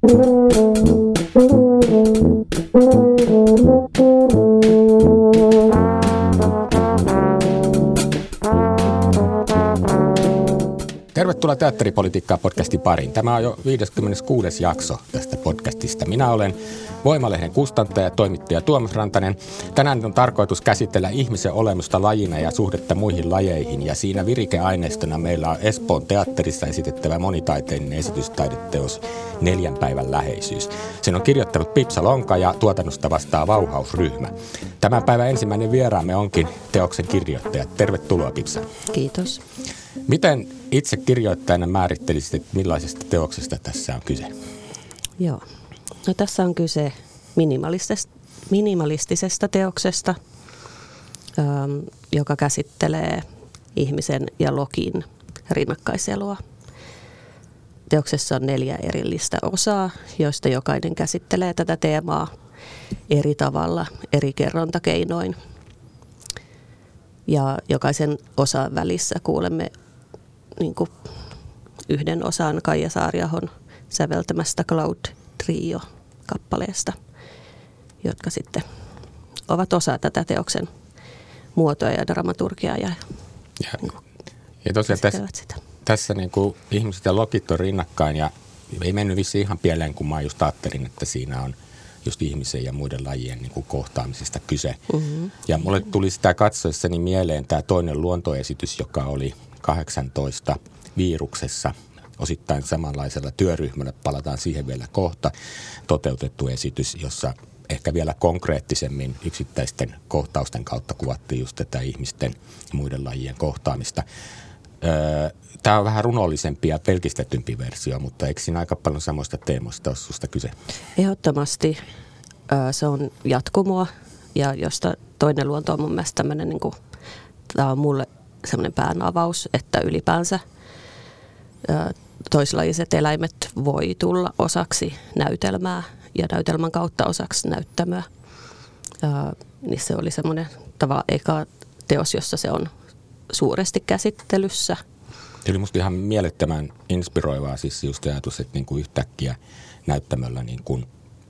Thank you. Tervetuloa Teatteripolitiikkaa podcastin pariin. Tämä on jo 56. jakso tästä podcastista. Minä olen Voimalehden kustantaja ja toimittaja Tuomas Rantanen. Tänään on tarkoitus käsitellä ihmisen olemusta lajina ja suhdetta muihin lajeihin. Ja siinä virikeaineistona meillä on Espoon teatterissa esitettävä monitaiteinen esitystaideteos Neljän päivän läheisyys. Sen on kirjoittanut Pipsa Lonka ja tuotannosta vastaa Vauhausryhmä. Tämän päivän ensimmäinen vieraamme onkin teoksen kirjoittaja. Tervetuloa Pipsa. Kiitos. Miten itse kirjoittajana määrittelisit, että millaisesta teoksesta tässä on kyse? Joo. No tässä on kyse minimalistisesta, minimalistisesta teoksesta, joka käsittelee ihmisen ja login rinnakkaiselua. Teoksessa on neljä erillistä osaa, joista jokainen käsittelee tätä teemaa eri tavalla, eri kerrontakeinoin. Ja jokaisen osan välissä kuulemme niin kuin yhden osan Kaija Saariahon säveltämästä Cloud Trio-kappaleesta, jotka sitten ovat osa tätä teoksen muotoa ja dramaturgiaa. Ja, ja, niin ja tosiaan tässä, sitä. tässä niin kuin ihmiset ja logit on rinnakkain ja ei mennyt vissi ihan pieleen, kun mä just ajattelin, että siinä on just ihmisen ja muiden lajien niin kuin kohtaamisesta kyse. Mm-hmm. Ja mulle tuli sitä katsoessani mieleen tämä toinen luontoesitys, joka oli 18 viruksessa osittain samanlaisella työryhmällä, palataan siihen vielä kohta, toteutettu esitys, jossa ehkä vielä konkreettisemmin yksittäisten kohtausten kautta kuvattiin just tätä ihmisten ja muiden lajien kohtaamista. Tämä on vähän runollisempi ja pelkistetympi versio, mutta eikö siinä aika paljon samoista teemoista ole susta kyse? Ehdottomasti se on jatkumoa ja josta toinen luonto on mun mielestä tämmöinen, niin kuin, tämä on mulle semmoinen päänavaus, että ylipäänsä toislajiset eläimet voi tulla osaksi näytelmää ja näytelmän kautta osaksi näyttämöä. Niin se oli semmoinen tavallaan eka teos, jossa se on suuresti käsittelyssä. Se oli musta ihan mielettömän inspiroivaa siis just ajatus, että niin kuin yhtäkkiä näyttämöllä niin kuin,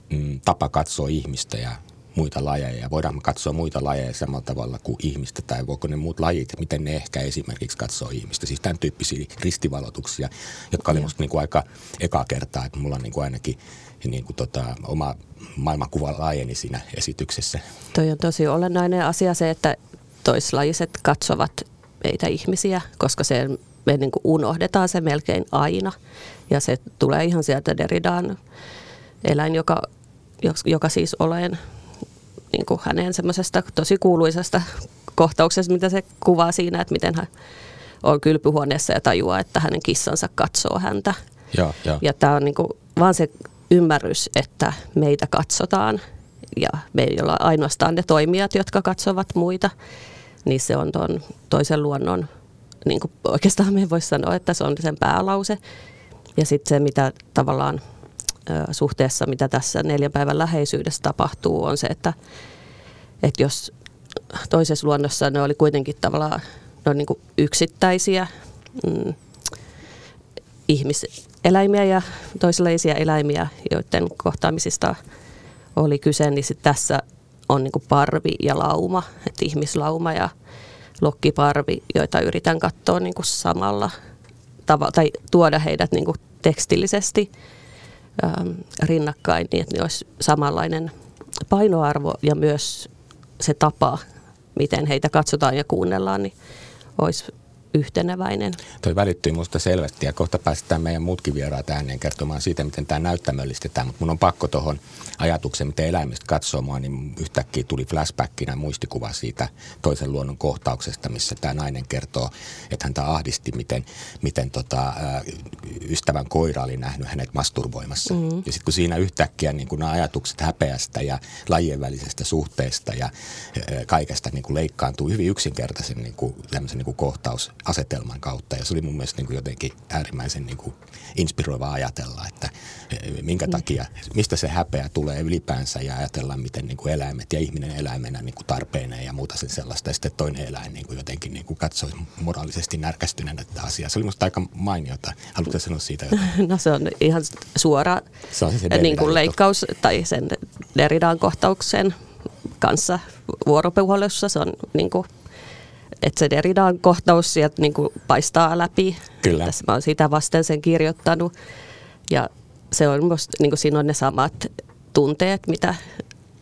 mm, tapa katsoa ihmistä ja muita lajeja. Voidaan katsoa muita lajeja samalla tavalla kuin ihmistä tai voiko ne muut lajit, miten ne ehkä esimerkiksi katsoo ihmistä. Siis tämän tyyppisiä ristivalotuksia, jotka oli musta niin kuin aika eka kertaa, että mulla on niin kuin ainakin niin kuin tota, oma maailmankuva laajeni siinä esityksessä. Toi on tosi olennainen asia se, että toislajiset katsovat meitä ihmisiä, koska se, me niin kuin unohdetaan se melkein aina. Ja se tulee ihan sieltä Deridaan eläin, joka, joka siis olen niin kuin hänen semmoisesta tosi kuuluisesta kohtauksesta, mitä se kuvaa siinä, että miten hän on kylpyhuoneessa ja tajuaa, että hänen kissansa katsoo häntä. Ja, ja. ja tämä on niin kuin vaan se ymmärrys, että meitä katsotaan ja me ei olla ainoastaan ne toimijat, jotka katsovat muita, niin se on tuon toisen luonnon, niin kuin oikeastaan me voisi sanoa, että se on sen päälause. Ja sitten se, mitä tavallaan suhteessa, mitä tässä neljän päivän läheisyydessä tapahtuu, on se, että, että jos toisessa luonnossa ne oli kuitenkin tavallaan ne on niin kuin yksittäisiä mm, ihmiseläimiä ja toisenlaisia eläimiä, joiden kohtaamisista oli kyse, niin sit tässä on niin kuin parvi ja lauma, että ihmislauma ja lokkiparvi, joita yritän katsoa niin kuin samalla tavalla tai tuoda heidät niin kuin tekstillisesti rinnakkain, niin että ne olisi samanlainen painoarvo ja myös se tapa, miten heitä katsotaan ja kuunnellaan, niin olisi yhteneväinen. Toi välittyy minusta selvästi ja kohta päästään meidän muutkin vieraat ääneen kertomaan siitä, miten tämä näyttämöllistetään. Mutta mun on pakko tuohon ajatukseen, miten eläimistä katsoo mua, niin yhtäkkiä tuli flashbackina muistikuva siitä toisen luonnon kohtauksesta, missä tämä nainen kertoo, että häntä ahdisti, miten, miten tota, ystävän koira oli nähnyt hänet masturboimassa. Mm-hmm. Ja sitten kun siinä yhtäkkiä niin kun nämä ajatukset häpeästä ja lajien välisestä suhteesta ja kaikesta niin kuin leikkaantuu hyvin yksinkertaisen niin kuin, niin kuin kohtaus asetelman kautta. Ja se oli mun mielestä niin kuin jotenkin äärimmäisen niin kuin inspiroiva ajatella, että e, minkä mm. takia, mistä se häpeä tulee ylipäänsä ja ajatellaan, miten niin kuin eläimet ja ihminen eläimenä niin kuin tarpeineen ja muuta sen sellaista. Ja sitten toinen eläin niin kuin jotenkin niin kuin katsoi moraalisesti närkästyneenä tätä asiaa. Se oli musta aika mainiota. Haluatko sanoa siitä jotain? No se on ihan suora se on se niin kuin leikkaus tai sen Derridan kohtauksen kanssa vuoropuhelussa. Se on niin kuin että se Derridan kohtaus sieltä niin kuin paistaa läpi. Kyllä. Tässä mä oon sitä vasten sen kirjoittanut. Ja se on musta, niin kuin siinä on ne samat tunteet, mitä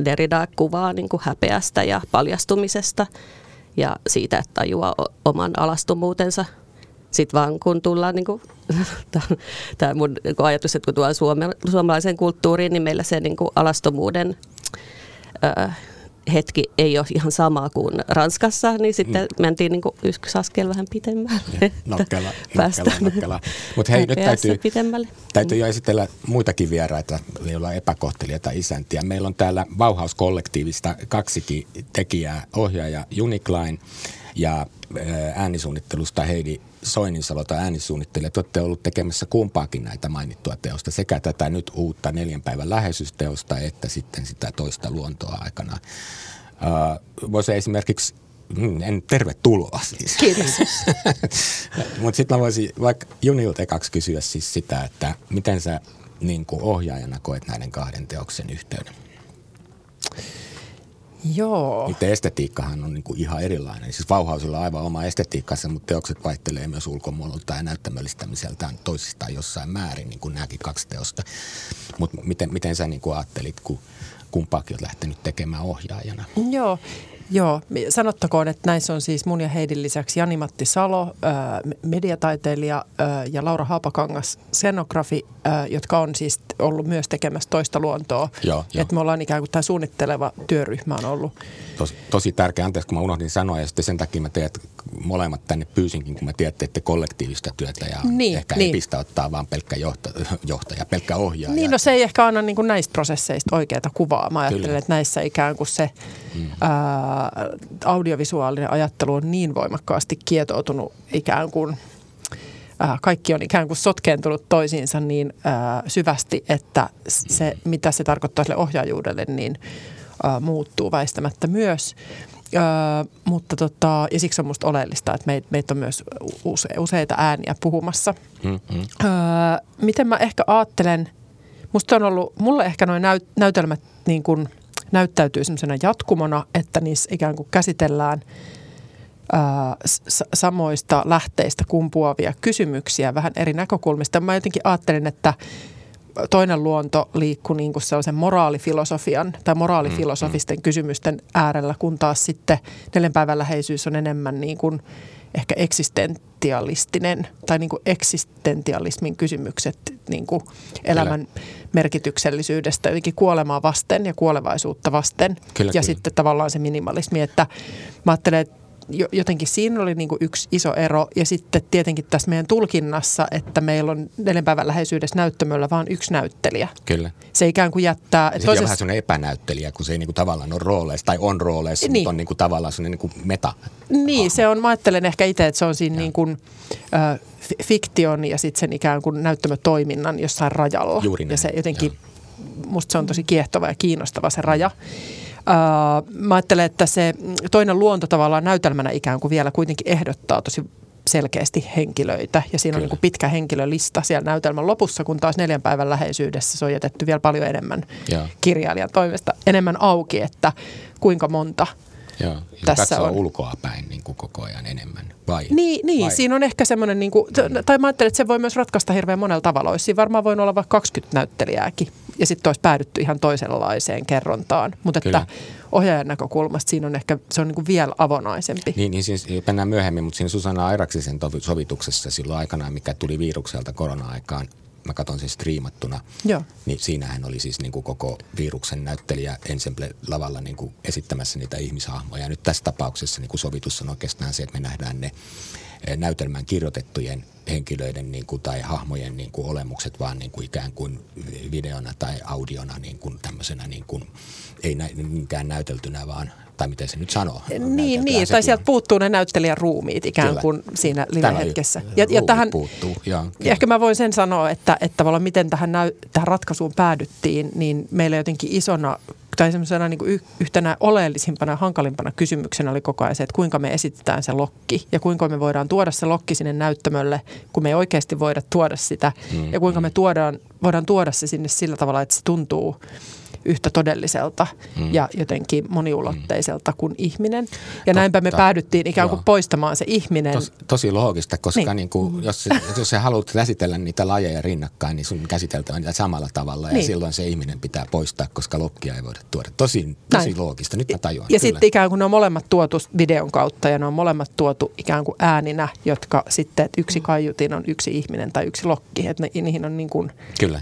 Derrida kuvaa niin kuin häpeästä ja paljastumisesta ja siitä, että tajuaa oman alastumuutensa. Sitten vaan kun tullaan, niin kuin, tämä mun niin ajatus, että kun tullaan suomalaiseen kulttuuriin, niin meillä se niin kuin alastomuuden hetki ei ole ihan sama kuin Ranskassa, niin sitten mm. mentiin niin yksi askel vähän pitemmälle. Nokkela, nokkela, nokkela. Mutta hei, nyt täytyy, täytyy jo esitellä muitakin vieraita, joilla on epäkohtelijoita isäntiä. Meillä on täällä Bauhaus-kollektiivista kaksikin tekijää, ohjaaja Unicline ja äänisuunnittelusta Heidi Soininsalo tai äänisuunnittelija. Te olette ollut tekemässä kumpaakin näitä mainittua teosta, sekä tätä nyt uutta neljän päivän läheisyysteosta, että sitten sitä toista luontoa aikana. Uh, voisi esimerkiksi mm, en, tervetuloa siis. Kiitos. Mutta sitten mä voisin vaikka Junilta ekaksi kysyä siis sitä, että miten sä niin kuin ohjaajana koet näiden kahden teoksen yhteyden? Joo. Niiden estetiikkahan on niin kuin ihan erilainen. Siis Vauhausilla on aivan oma estetiikkansa, mutta teokset vaihtelee myös ulkomuodolta ja näyttämöllistämiseltään toisistaan jossain määrin, niin kuin nämäkin kaksi teosta. Mutta miten, miten sä niin kuin ajattelit, kun kumpaakin olet lähtenyt tekemään ohjaajana? Joo, Joo, sanottakoon, että näissä on siis mun ja Heidin lisäksi Jani-Matti Salo, mediataiteilija ja Laura Haapakangas, scenografi, jotka on siis ollut myös tekemässä toista luontoa. Joo, jo. Että me ollaan ikään kuin tämä suunnitteleva työryhmä on ollut. Tosi, tosi tärkeä, anteeksi kun mä unohdin sanoa ja sitten sen takia mä teet molemmat tänne pyysinkin, kun mä tiedän, että teette kollektiivista työtä ja niin, ehkä niin. epistä ottaa vaan pelkkä johtaja, johtaja pelkkä ohjaaja. Niin, no se ei ehkä anna niin kuin näistä prosesseista oikeaa kuvaa. Mä ajattelen, Kyllä. että näissä ikään kuin se mm. ää, audiovisuaalinen ajattelu on niin voimakkaasti kietoutunut ikään kuin ää, kaikki on ikään kuin sotkeentunut toisiinsa niin ää, syvästi, että se, mitä se tarkoittaa sille ohjaajuudelle, niin ää, muuttuu väistämättä myös. Öö, mutta tota, ja siksi on minusta oleellista, että meitä meit on myös use, useita ääniä puhumassa. Mm-hmm. Öö, miten mä ehkä ajattelen, musta on ollut, mulle ehkä noin näyt, näytelmät niin kuin näyttäytyy semmoisena jatkumona, että niissä ikään kuin käsitellään ää, samoista lähteistä kumpuavia kysymyksiä vähän eri näkökulmista. Mä jotenkin ajattelin, että toinen luonto liikkuu niin kuin sellaisen moraalifilosofian tai moraalifilosofisten mm, mm. kysymysten äärellä, kun taas sitten neljän läheisyys on enemmän niin kuin ehkä eksistentialistinen tai niin kuin eksistentialismin kysymykset niin kuin elämän kyllä. merkityksellisyydestä jotenkin kuolemaa vasten ja kuolevaisuutta vasten. Kyllä, ja kyllä. sitten tavallaan se minimalismi, että mä ajattelen, että jotenkin siinä oli niin kuin yksi iso ero. Ja sitten tietenkin tässä meidän tulkinnassa, että meillä on neljän päivän läheisyydessä näyttämöllä vaan yksi näyttelijä. Kyllä. Se ikään kuin jättää... Ja toisessa... on vähän sellainen epänäyttelijä, kun se ei niin kuin tavallaan ole rooleissa tai on rooleissa, niin. mutta on niin kuin tavallaan sellainen niin kuin meta. Niin, se on, mä ajattelen ehkä itse, että se on siinä niin kuin, äh, fiktion ja sitten sen ikään kuin näyttämötoiminnan jossain rajalla. Juuri näin. Ja se jotenkin, Joo. musta se on tosi kiehtova ja kiinnostava se raja. Uh, mä ajattelen, että se toinen luonto tavallaan näytelmänä ikään kuin vielä kuitenkin ehdottaa tosi selkeästi henkilöitä. Ja siinä Kyllä. on niin pitkä henkilölista siellä näytelmän lopussa, kun taas neljän päivän läheisyydessä se on jätetty vielä paljon enemmän ja. kirjailijan toimesta enemmän auki, että kuinka monta Joo, tässä katsoo on... ulkoa päin niin kuin koko ajan enemmän, vai? Niin, niin vai? siinä on ehkä semmoinen, niin kuin, tai mä ajattelen, että se voi myös ratkaista hirveän monella tavalla. Olisi varmaan voinut olla vaikka 20 näyttelijääkin, ja sitten olisi päädytty ihan toisenlaiseen kerrontaan. Mutta että ohjaajan näkökulmasta siinä on ehkä, se on niin kuin vielä avonaisempi. Niin, niin siis mennään myöhemmin, mutta siinä Susanna Airaksisen sovituksessa silloin aikanaan, mikä tuli virukselta korona-aikaan, mä katson sen striimattuna, Joo. niin siinähän oli siis niin kuin koko viruksen näyttelijä ensemble lavalla niin kuin esittämässä niitä ihmishahmoja. Ja nyt tässä tapauksessa niin kuin sovitus on oikeastaan se, että me nähdään ne eh, näytelmään kirjoitettujen henkilöiden niin kuin, tai hahmojen niin kuin, olemukset vaan niin kuin, ikään kuin videona tai audiona niin kuin, tämmöisenä niin kuin, ei nä, niinkään näyteltynä, vaan tai miten se nyt sanoo. Niin, niin tai sieltä puuttuu ne näyttelijän ruumiit ikään Kyllä. kuin siinä live-hetkessä. Ja, ja tähän, puuttuu, ja, ja ehkä mä voin sen sanoa, että, että tavallaan miten tähän, näy, tähän ratkaisuun päädyttiin, niin meillä jotenkin isona tai semmoisena niin yhtenä oleellisimpana ja hankalimpana kysymyksenä oli koko ajan se, että kuinka me esitetään se lokki ja kuinka me voidaan tuoda se lokki sinne näyttämölle, kun me ei oikeasti voida tuoda sitä mm, ja kuinka me tuodaan, voidaan tuoda se sinne sillä tavalla, että se tuntuu yhtä todelliselta mm. ja jotenkin moniulotteiselta mm. kuin ihminen. Ja Totta. näinpä me päädyttiin ikään kuin Joo. poistamaan se ihminen. Tos, tosi loogista, koska niin. Niin kuin, jos, jos sä haluat käsitellä niitä lajeja rinnakkain, niin sun käsiteltävä niitä samalla tavalla. Niin. Ja silloin se ihminen pitää poistaa, koska lokkia ei voida tuoda. Tosi, tosi loogista, nyt mä tajuan. Ja sitten ikään kuin ne on molemmat tuotu videon kautta ja ne on molemmat tuotu ikään kuin ääninä, jotka sitten, että yksi kaiutin on yksi ihminen tai yksi lokki. Että ne, niihin on niin kuin Kyllä.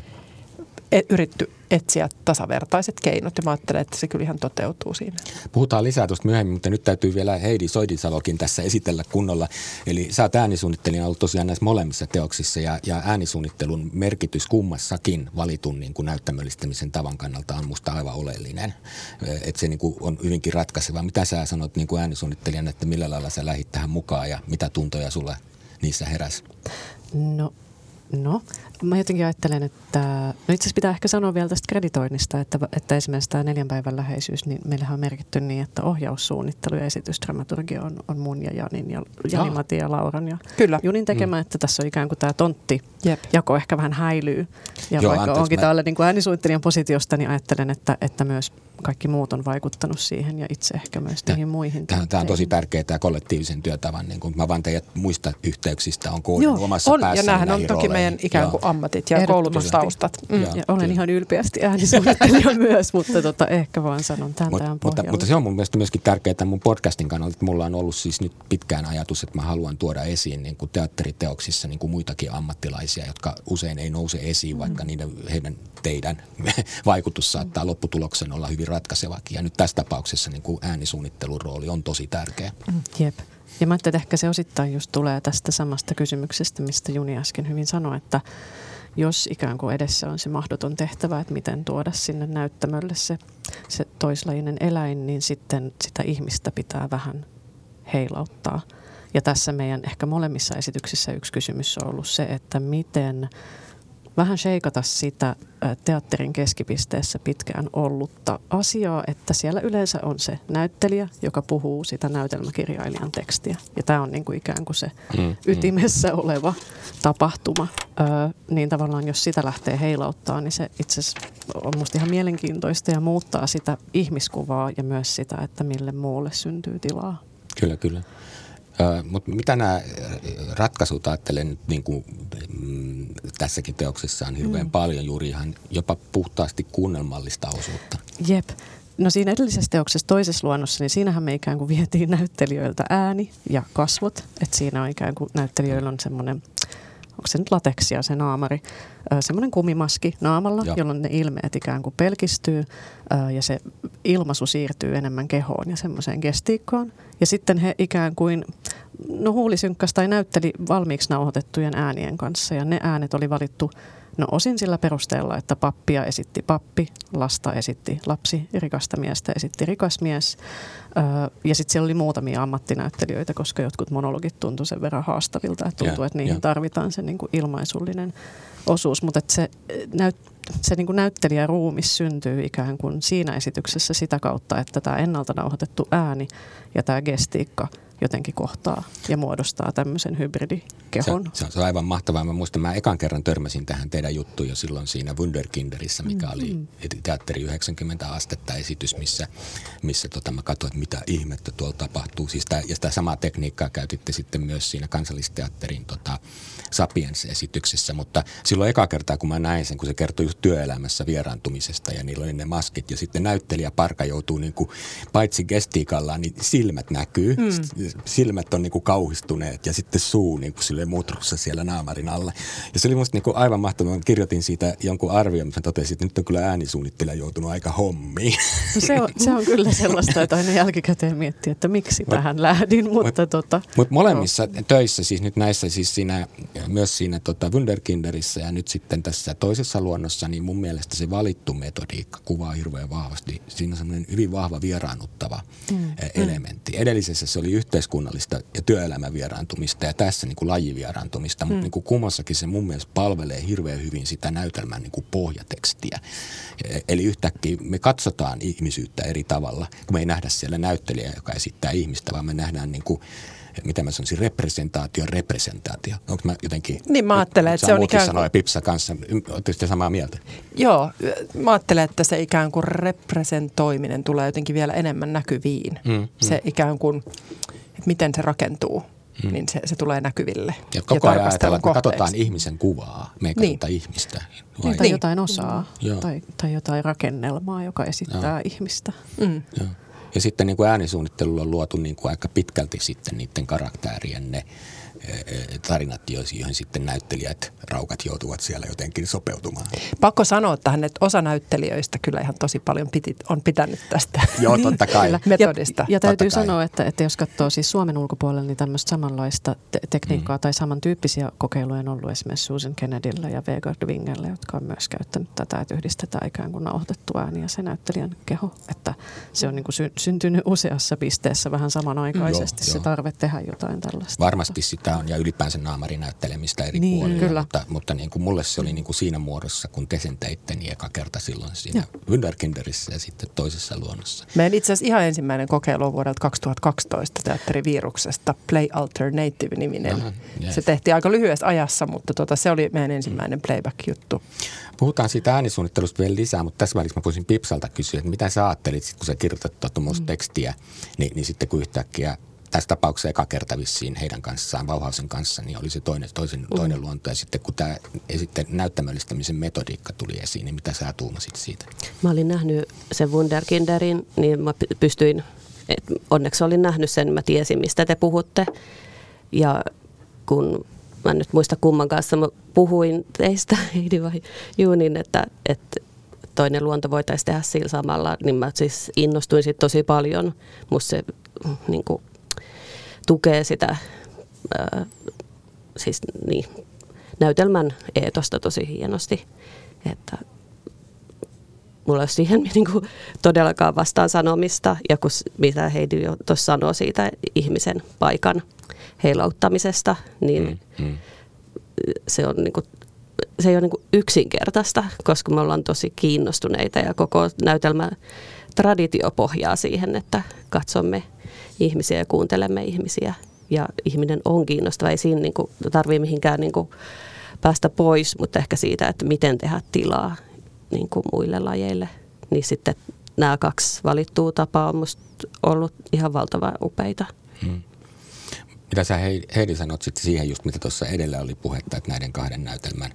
E- yritetty etsiä tasavertaiset keinot ja mä ajattelen, että se kyllä ihan toteutuu siinä. Puhutaan lisää tuosta myöhemmin, mutta nyt täytyy vielä Heidi Soidisalokin tässä esitellä kunnolla. Eli sä oot äänisuunnittelijana ollut tosiaan näissä molemmissa teoksissa ja, ja äänisuunnittelun merkitys kummassakin valitun niin kuin näyttämöllistämisen tavan kannalta on musta aivan oleellinen. Että se niin kuin on hyvinkin ratkaiseva. Mitä sä sanot niin kuin äänisuunnittelijana, että millä lailla sä lähit tähän mukaan ja mitä tuntoja sulla niissä heräsi? No No, mä jotenkin ajattelen, että no itse asiassa pitää ehkä sanoa vielä tästä kreditoinnista, että, että esimerkiksi tämä neljän päivän läheisyys, niin meillähän on merkitty niin, että ohjaussuunnittelu ja esitysdramaturgia on, on mun ja Janin ja Jani Mati ja Lauran ja Kyllä. Junin tekemä, mm. että tässä on ikään kuin tämä tontti Jep. jako ehkä vähän häilyy. Ja Joo, vaikka onkin mä... täällä niin kuin äänisuunnittelijan positiosta, niin ajattelen, että, että myös kaikki muut on vaikuttanut siihen ja itse ehkä myös niihin muihin. Tämä, tämä on tosi tärkeää tämä kollektiivisen työtavan. Niin kuin mä vaan teidät muista yhteyksistä on koodannut omassa on, ja nämähän on toki meidän ikään kuin ammatit ja koulutustaustat. Mm. Ja, ja olen ihan ylpeästi äänisuunnittelija myös, mutta tota, ehkä vaan sanon tämän Mut, tämän mutta, mutta se on mun mielestä myöskin tärkeää mun podcastin kannalta, että mulla on ollut siis nyt pitkään ajatus, että mä haluan tuoda esiin niin kuin teatteriteoksissa niin kuin muitakin ammattilaisia, jotka usein ei nouse esiin, vaikka mm. niiden, heidän teidän vaikutus saattaa lopputuloksen olla hyvin ratkaisevakin. Ja nyt tässä tapauksessa niin kuin äänisuunnittelun rooli on tosi tärkeä. Mm, jep. Ja mä että ehkä se osittain just tulee tästä samasta kysymyksestä, mistä Juni äsken hyvin sanoi, että jos ikään kuin edessä on se mahdoton tehtävä, että miten tuoda sinne näyttämölle se, se toislainen eläin, niin sitten sitä ihmistä pitää vähän heilauttaa. Ja tässä meidän ehkä molemmissa esityksissä yksi kysymys on ollut se, että miten vähän sheikata sitä teatterin keskipisteessä pitkään ollutta asiaa, että siellä yleensä on se näyttelijä, joka puhuu sitä näytelmäkirjailijan tekstiä. Ja tämä on niin kuin ikään kuin se mm, mm. ytimessä oleva tapahtuma. Ö, niin tavallaan jos sitä lähtee heilauttaa, niin se itse on musta ihan mielenkiintoista ja muuttaa sitä ihmiskuvaa ja myös sitä, että mille muulle syntyy tilaa. Kyllä, kyllä. Mutta mitä nämä ratkaisut ajattelen niin kuin, mm, tässäkin teoksessa on hirveän mm. paljon juuri ihan jopa puhtaasti kuunnelmallista osuutta. Jep. No siinä edellisessä teoksessa toisessa luonnossa, niin siinähän me ikään kuin vietiin näyttelijöiltä ääni ja kasvot. Että siinä on ikään kuin näyttelijöillä on semmoinen onko se nyt lateksia se naamari, semmoinen kumimaski naamalla, ja. jolloin ne ilmeet ikään kuin pelkistyy ja se ilmaisu siirtyy enemmän kehoon ja semmoiseen gestiikkoon. Ja sitten he ikään kuin, no huulisynkkäs tai näytteli valmiiksi nauhoitettujen äänien kanssa ja ne äänet oli valittu No osin sillä perusteella, että pappia esitti pappi, lasta esitti lapsi, rikasta miestä esitti rikas mies. ja sitten siellä oli muutamia ammattinäyttelijöitä, koska jotkut monologit tuntuivat sen verran haastavilta, että tuntuu, että niihin yeah. tarvitaan se niin kuin ilmaisullinen osuus. Mutta se, näyt, se niin kuin näyttelijäruumis syntyy ikään kuin siinä esityksessä sitä kautta, että tämä ennalta nauhoitettu ääni ja tämä gestiikka jotenkin kohtaa ja muodostaa tämmöisen hybridikehon. Se, se on aivan mahtavaa. Mä muistan, mä ekan kerran törmäsin tähän teidän juttuun jo silloin siinä Wunderkinderissä, mikä oli mm-hmm. teatteri 90 astetta esitys, missä, missä tota, mä katsoin, että mitä ihmettä tuolla tapahtuu. Siis tää, ja sitä samaa tekniikkaa käytitte sitten myös siinä kansallisteatterin tota, Sapiens-esityksessä, mutta silloin eka kertaa, kun mä näin sen, kun se kertoi just työelämässä vieraantumisesta ja niillä oli ne maskit ja sitten näyttelijä Parka joutuu niin kuin, paitsi gestiikallaan, niin silmät näkyy. Mm. Silmät on niin kuin kauhistuneet ja sitten suu niin kuin sille mutrussa siellä naamarin alla. Ja se oli musta niin kuin aivan mahtavaa. Kirjoitin siitä jonkun arvion, missä totesin, että nyt on kyllä äänisuunnittelija joutunut aika hommiin. No se, on, se on kyllä sellaista, että aina jälkikäteen miettii, että miksi mut, tähän lähdin. Mutta mut, tota, mut molemmissa no. töissä, siis nyt näissä siis siinä, myös siinä tota Wunderkinderissä ja nyt sitten tässä toisessa luonnossa, niin mun mielestä se valittu metodiikka kuvaa hirveän vahvasti. Siinä on semmoinen hyvin vahva vieraannuttava mm. elementti. Edellisessä se oli yhteiskunnallista ja työelämän vieraantumista ja tässä niin kuin lajivieraantumista, mm. mutta niin kuin kummassakin se mun mielestä palvelee hirveän hyvin sitä näytelmän niin kuin pohjatekstiä. E, eli yhtäkkiä me katsotaan ihmisyyttä eri tavalla, kun me ei nähdä siellä näyttelijää, joka esittää ihmistä, vaan me nähdään niin kuin mitä mä sanoisin, representaatio, representaatio. Onko mä jotenkin... Niin mä ajattelen, että se on ikään kuin... Sanoa Pipsa kanssa, oletteko samaa mieltä? Joo, mä ajattelen, että se ikään kuin representoiminen tulee jotenkin vielä enemmän näkyviin. Mm, mm. Se ikään kuin, että miten se rakentuu. Hmm. niin se, se tulee näkyville. Ja koko ja ajan ajatellaan, että me katsotaan ihmisen kuvaa, me ei niin. ihmistä. Vai? Niin, tai jotain osaa mm. tai, tai jotain rakennelmaa, joka esittää Joo. ihmistä. Mm. Joo. Ja sitten niin kuin äänisuunnittelulla on luotu niin kuin aika pitkälti sitten niiden karaktäärien ne tarinat, joihin sitten näyttelijät, raukat joutuvat siellä jotenkin sopeutumaan. Pakko sanoa tähän, että osa näyttelijöistä kyllä ihan tosi paljon piti, on pitänyt tästä Joo, totta kai. metodista. Ja, ja täytyy sanoa, että, että jos katsoo siis Suomen ulkopuolella, niin tämmöistä samanlaista te- tekniikkaa mm. tai samantyyppisiä kokeiluja on ollut esimerkiksi Susan Kennedyllä ja Vegard Wingellä, jotka on myös käyttänyt tätä, että yhdistetään ikään kuin nauhoitettu ääni ja se näyttelijän keho. Että se on niin kuin sy- syntynyt useassa pisteessä vähän samanaikaisesti mm, se tarve tehdä jotain tällaista. Varmasti sitä on ja ylipäänsä naamarin näyttelemistä eri niin, puolilla. Kyllä. Mutta, mutta niin kuin mulle se oli niin kuin siinä muodossa, kun te sen teitte, niin eka kerta silloin siinä Wunderkinderissä ja sitten toisessa luonnossa. Meidän itse asiassa ihan ensimmäinen kokeilu vuodelta 2012 teatteriviruksesta, Play Alternative-niminen. Aha, yes. Se tehtiin aika lyhyessä ajassa, mutta tota, se oli meidän ensimmäinen playback-juttu. Puhutaan siitä äänisuunnittelusta vielä lisää, mutta tässä välissä mä voisin Pipsalta kysyä, että mitä sä ajattelit, kun sä kirjoitat tuota mm. tekstiä, niin, niin sitten kun yhtäkkiä tässä tapauksessa eka kerta vissiin heidän kanssaan, Bauhausen kanssa, niin oli se toinen, toisen, mm. toinen luonto. Ja sitten kun tämä sitten näyttämöllistämisen metodiikka tuli esiin, niin mitä sä tuumasit siitä? Mä olin nähnyt sen Wunderkinderin, niin mä pystyin, et onneksi olin nähnyt sen, mä tiesin mistä te puhutte. Ja kun mä en nyt muista kumman kanssa, mä puhuin teistä, Heidi vai Juunin, että, että toinen luonto voitaisiin tehdä sillä samalla, niin mä siis innostuin siitä tosi paljon. Musta se niin kuin, tukee sitä ää, siis niin, näytelmän eetosta tosi hienosti. Että mulla olisi siihen niin kuin, todellakaan vastaan sanomista, ja kun, mitä Heidi jo tuossa sanoi siitä ihmisen paikan heilauttamisesta, niin mm, mm. se on niin kuin, se ei ole niin yksinkertaista, koska me ollaan tosi kiinnostuneita ja koko näytelmä traditio pohjaa siihen, että katsomme ihmisiä ja kuuntelemme ihmisiä. Ja ihminen on kiinnostava, ei siinä niin tarvitse mihinkään niin kuin, päästä pois, mutta ehkä siitä, että miten tehdä tilaa niin kuin muille lajeille. Niin sitten nämä kaksi valittua tapaa on ollut ihan valtavan upeita. Hmm. Mitä sä Heidi sanot sitten siihen just, mitä tuossa edellä oli puhetta, että näiden kahden näytelmän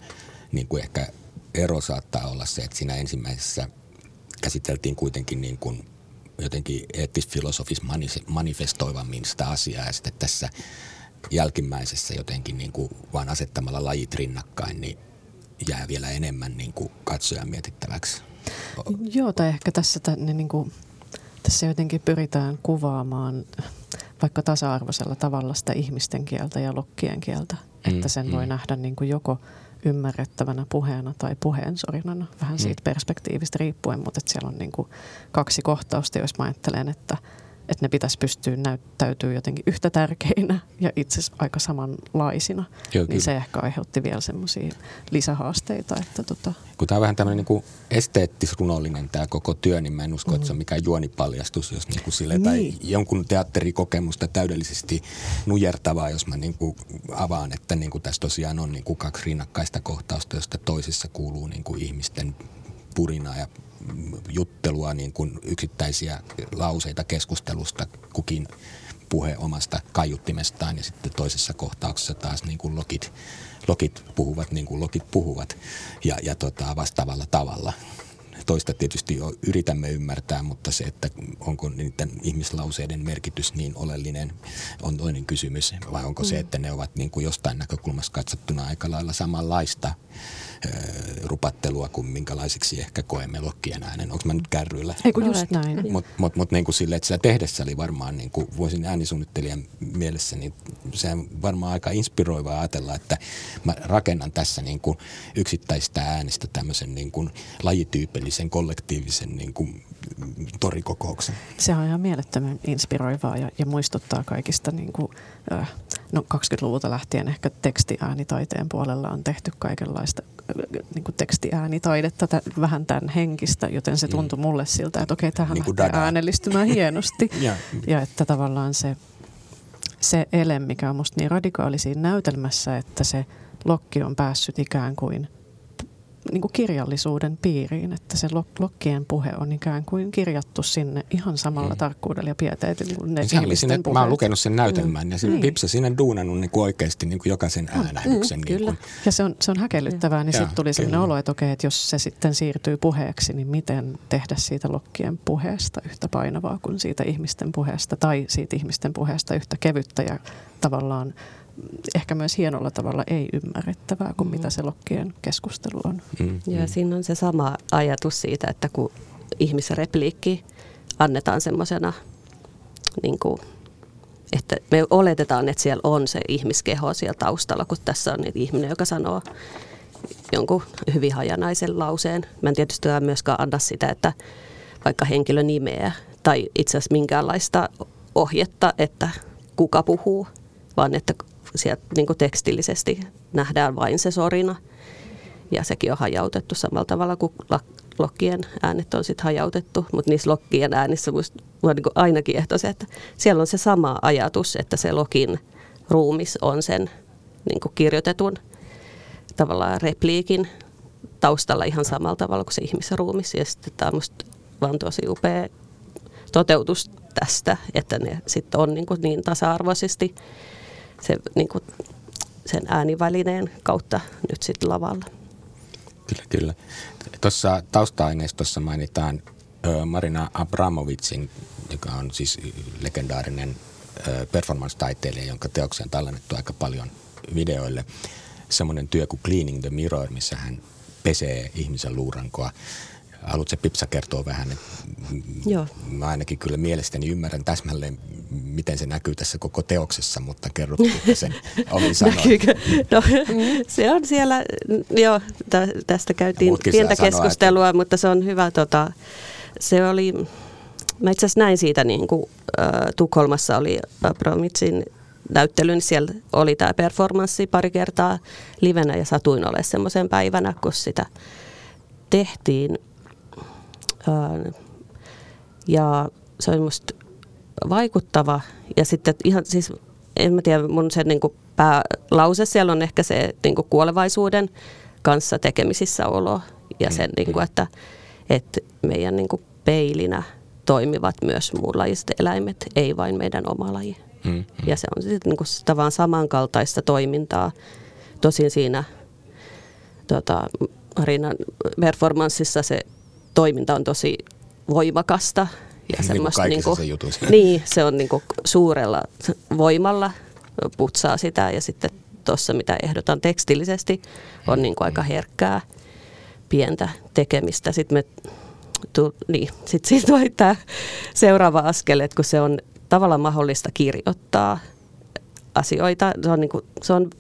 niin kuin ehkä ero saattaa olla se, että siinä ensimmäisessä käsiteltiin kuitenkin niin kuin jotenkin eettis-filosofis manifestoivammin sitä asiaa ja sitten tässä jälkimmäisessä jotenkin niin kuin vaan asettamalla lajit rinnakkain, niin jää vielä enemmän niin kuin katsojan mietittäväksi. Joo, tai ehkä tässä, ne niin kuin, tässä jotenkin pyritään kuvaamaan vaikka tasa-arvoisella tavalla sitä ihmisten kieltä ja lokkien kieltä. Mm, että sen mm. voi nähdä niin kuin joko – ymmärrettävänä puheena tai puheensorinana, vähän mm. siitä perspektiivistä riippuen, mutta siellä on niin kuin kaksi kohtausta, jos mä ajattelen, että, että ne pitäisi pystyä näyttäytyy jotenkin yhtä tärkeinä ja itse asiassa aika samanlaisina. Joo, niin se ehkä aiheutti vielä semmoisia lisähaasteita. Että tota. Kun tämä on vähän tämmöinen niin esteettis-runollinen tämä koko työ, niin mä en usko, mm. että se on mm. mikään juonipaljastus, jos niin kuin sille, niin. tai jonkun teatterikokemusta täydellisesti nujertavaa, jos mä niin kuin avaan, että niin kuin tässä tosiaan on niin kuin kaksi rinnakkaista kohtausta, josta toisessa kuuluu niin kuin ihmisten purinaa ja juttelua, niin kuin yksittäisiä lauseita keskustelusta, kukin puhe omasta kaiuttimestaan ja sitten toisessa kohtauksessa taas niin kuin lokit, lokit puhuvat niin kuin lokit puhuvat ja, ja tota, vastaavalla tavalla. Toista tietysti jo yritämme ymmärtää, mutta se, että onko niiden ihmislauseiden merkitys niin oleellinen, on toinen kysymys. Vai onko se, mm. että ne ovat niin kuin jostain näkökulmasta katsottuna aika lailla samanlaista rupattelua kuin minkälaisiksi ehkä koemme lokkien äänen. Onko mä nyt kärryillä? Ei kun just näin. Mutta mut, mut niin kuin sille, että sitä tehdessä oli varmaan, niin kuin voisin äänisuunnittelijan mielessä, niin se on varmaan aika inspiroivaa ajatella, että mä rakennan tässä niin kuin yksittäistä äänistä tämmöisen niin kuin lajityypillisen kollektiivisen niin kuin torikokouksen. Se on ihan mielettömän inspiroivaa ja, ja muistuttaa kaikista niin kuin, äh, no 20-luvulta lähtien ehkä tekstiäänitaiteen puolella on tehty kaikenlaista niin kuin tekstiäänitaidetta, t- vähän tämän henkistä, joten se tuntui mm. mulle siltä, että okei, tähän niin lähtee äänellistymään hienosti. ja. ja että tavallaan se, se ele, mikä on musta niin radikaali siinä näytelmässä, että se lokki on päässyt ikään kuin – niin kuin kirjallisuuden piiriin, että se lokkien puhe on ikään kuin kirjattu sinne ihan samalla mm. tarkkuudella ja pieteetillä kuin ne Sehän oli sinne, puheet. Mä oon lukenut sen näytelmän mm. ja se niin. Pipsa sinne duunannut niin kuin oikeasti niin kuin jokaisen äänähdyksen. Mm, niin kyllä. Kuin. Ja se on, se on häkellyttävää, niin sitten tuli sellainen olo, että okei, että jos se sitten siirtyy puheeksi, niin miten tehdä siitä lokkien puheesta yhtä painavaa kuin siitä ihmisten puheesta tai siitä ihmisten puheesta yhtä kevyttä ja tavallaan ehkä myös hienolla tavalla ei ymmärrettävää kuin mm. mitä se lokkien keskustelu on. Mm. Ja mm. siinä on se sama ajatus siitä, että kun ihmisrepliikki annetaan semmoisena, niin että me oletetaan, että siellä on se ihmiskeho siellä taustalla, kun tässä on ihminen, joka sanoo jonkun hyvin hajanaisen lauseen. Mä en tietysti myöskään anna sitä, että vaikka henkilön nimeä tai itse asiassa minkäänlaista ohjetta, että kuka puhuu, vaan että sieltä niin tekstillisesti nähdään vain se sorina. Ja sekin on hajautettu samalla tavalla kuin lokkien äänet on sitten hajautettu, mutta niissä lokkien äänissä musta niin ainakin ehto se, että siellä on se sama ajatus, että se lokin ruumis on sen niin kirjoitetun tavallaan repliikin taustalla ihan samalla tavalla kuin se ihmisruumis. Ja sitten tämä on musta vaan tosi upea toteutus tästä, että ne sitten on niin, niin tasa-arvoisesti se, niin kuin, sen äänivälineen kautta nyt sitten lavalla. Kyllä, kyllä. Tuossa tausta-aineistossa mainitaan Marina Abramovitsin, joka on siis legendaarinen performance-taiteilija, jonka teoksia on tallennettu aika paljon videoille. Semmoinen työ kuin Cleaning the Mirror, missä hän pesee ihmisen luurankoa. Haluatko Pipsa kertoa vähän? Että Joo. Mä ainakin kyllä mielestäni ymmärrän täsmälleen, miten se näkyy tässä koko teoksessa, mutta kerro sen omin sanoin. No, se on siellä, joo, tästä käytiin pientä keskustelua, että... mutta se on hyvä. Tota, se oli, mä itse asiassa näin siitä, niin kuin äh, Tukholmassa oli Promitsin näyttely, niin siellä oli tämä performanssi pari kertaa livenä ja satuin ole semmoisen päivänä, kun sitä tehtiin. Ja se oli musta vaikuttava. Ja sitten ihan siis, en mä tiedä, mun se niin kuin päälause siellä on ehkä se niin kuin kuolevaisuuden kanssa tekemisissä olo. Ja sen, niin kuin, että, että meidän niin kuin peilinä toimivat myös muunlajiset eläimet, ei vain meidän oma laji. Mm-hmm. Ja se on sitten niin sitä vaan samankaltaista toimintaa. Tosin siinä tota, Marinan performanssissa se toiminta on tosi voimakasta ja semmoista niin kuin, niin, kuin, niin, se on niin kuin suurella voimalla putsaa sitä ja sitten tuossa mitä ehdotan tekstillisesti on niin kuin aika herkkää pientä tekemistä. Sitten me tu, niin, sit siitä tulee tämä seuraava askel, että kun se on tavallaan mahdollista kirjoittaa asioita, se on, niin kuin, se on,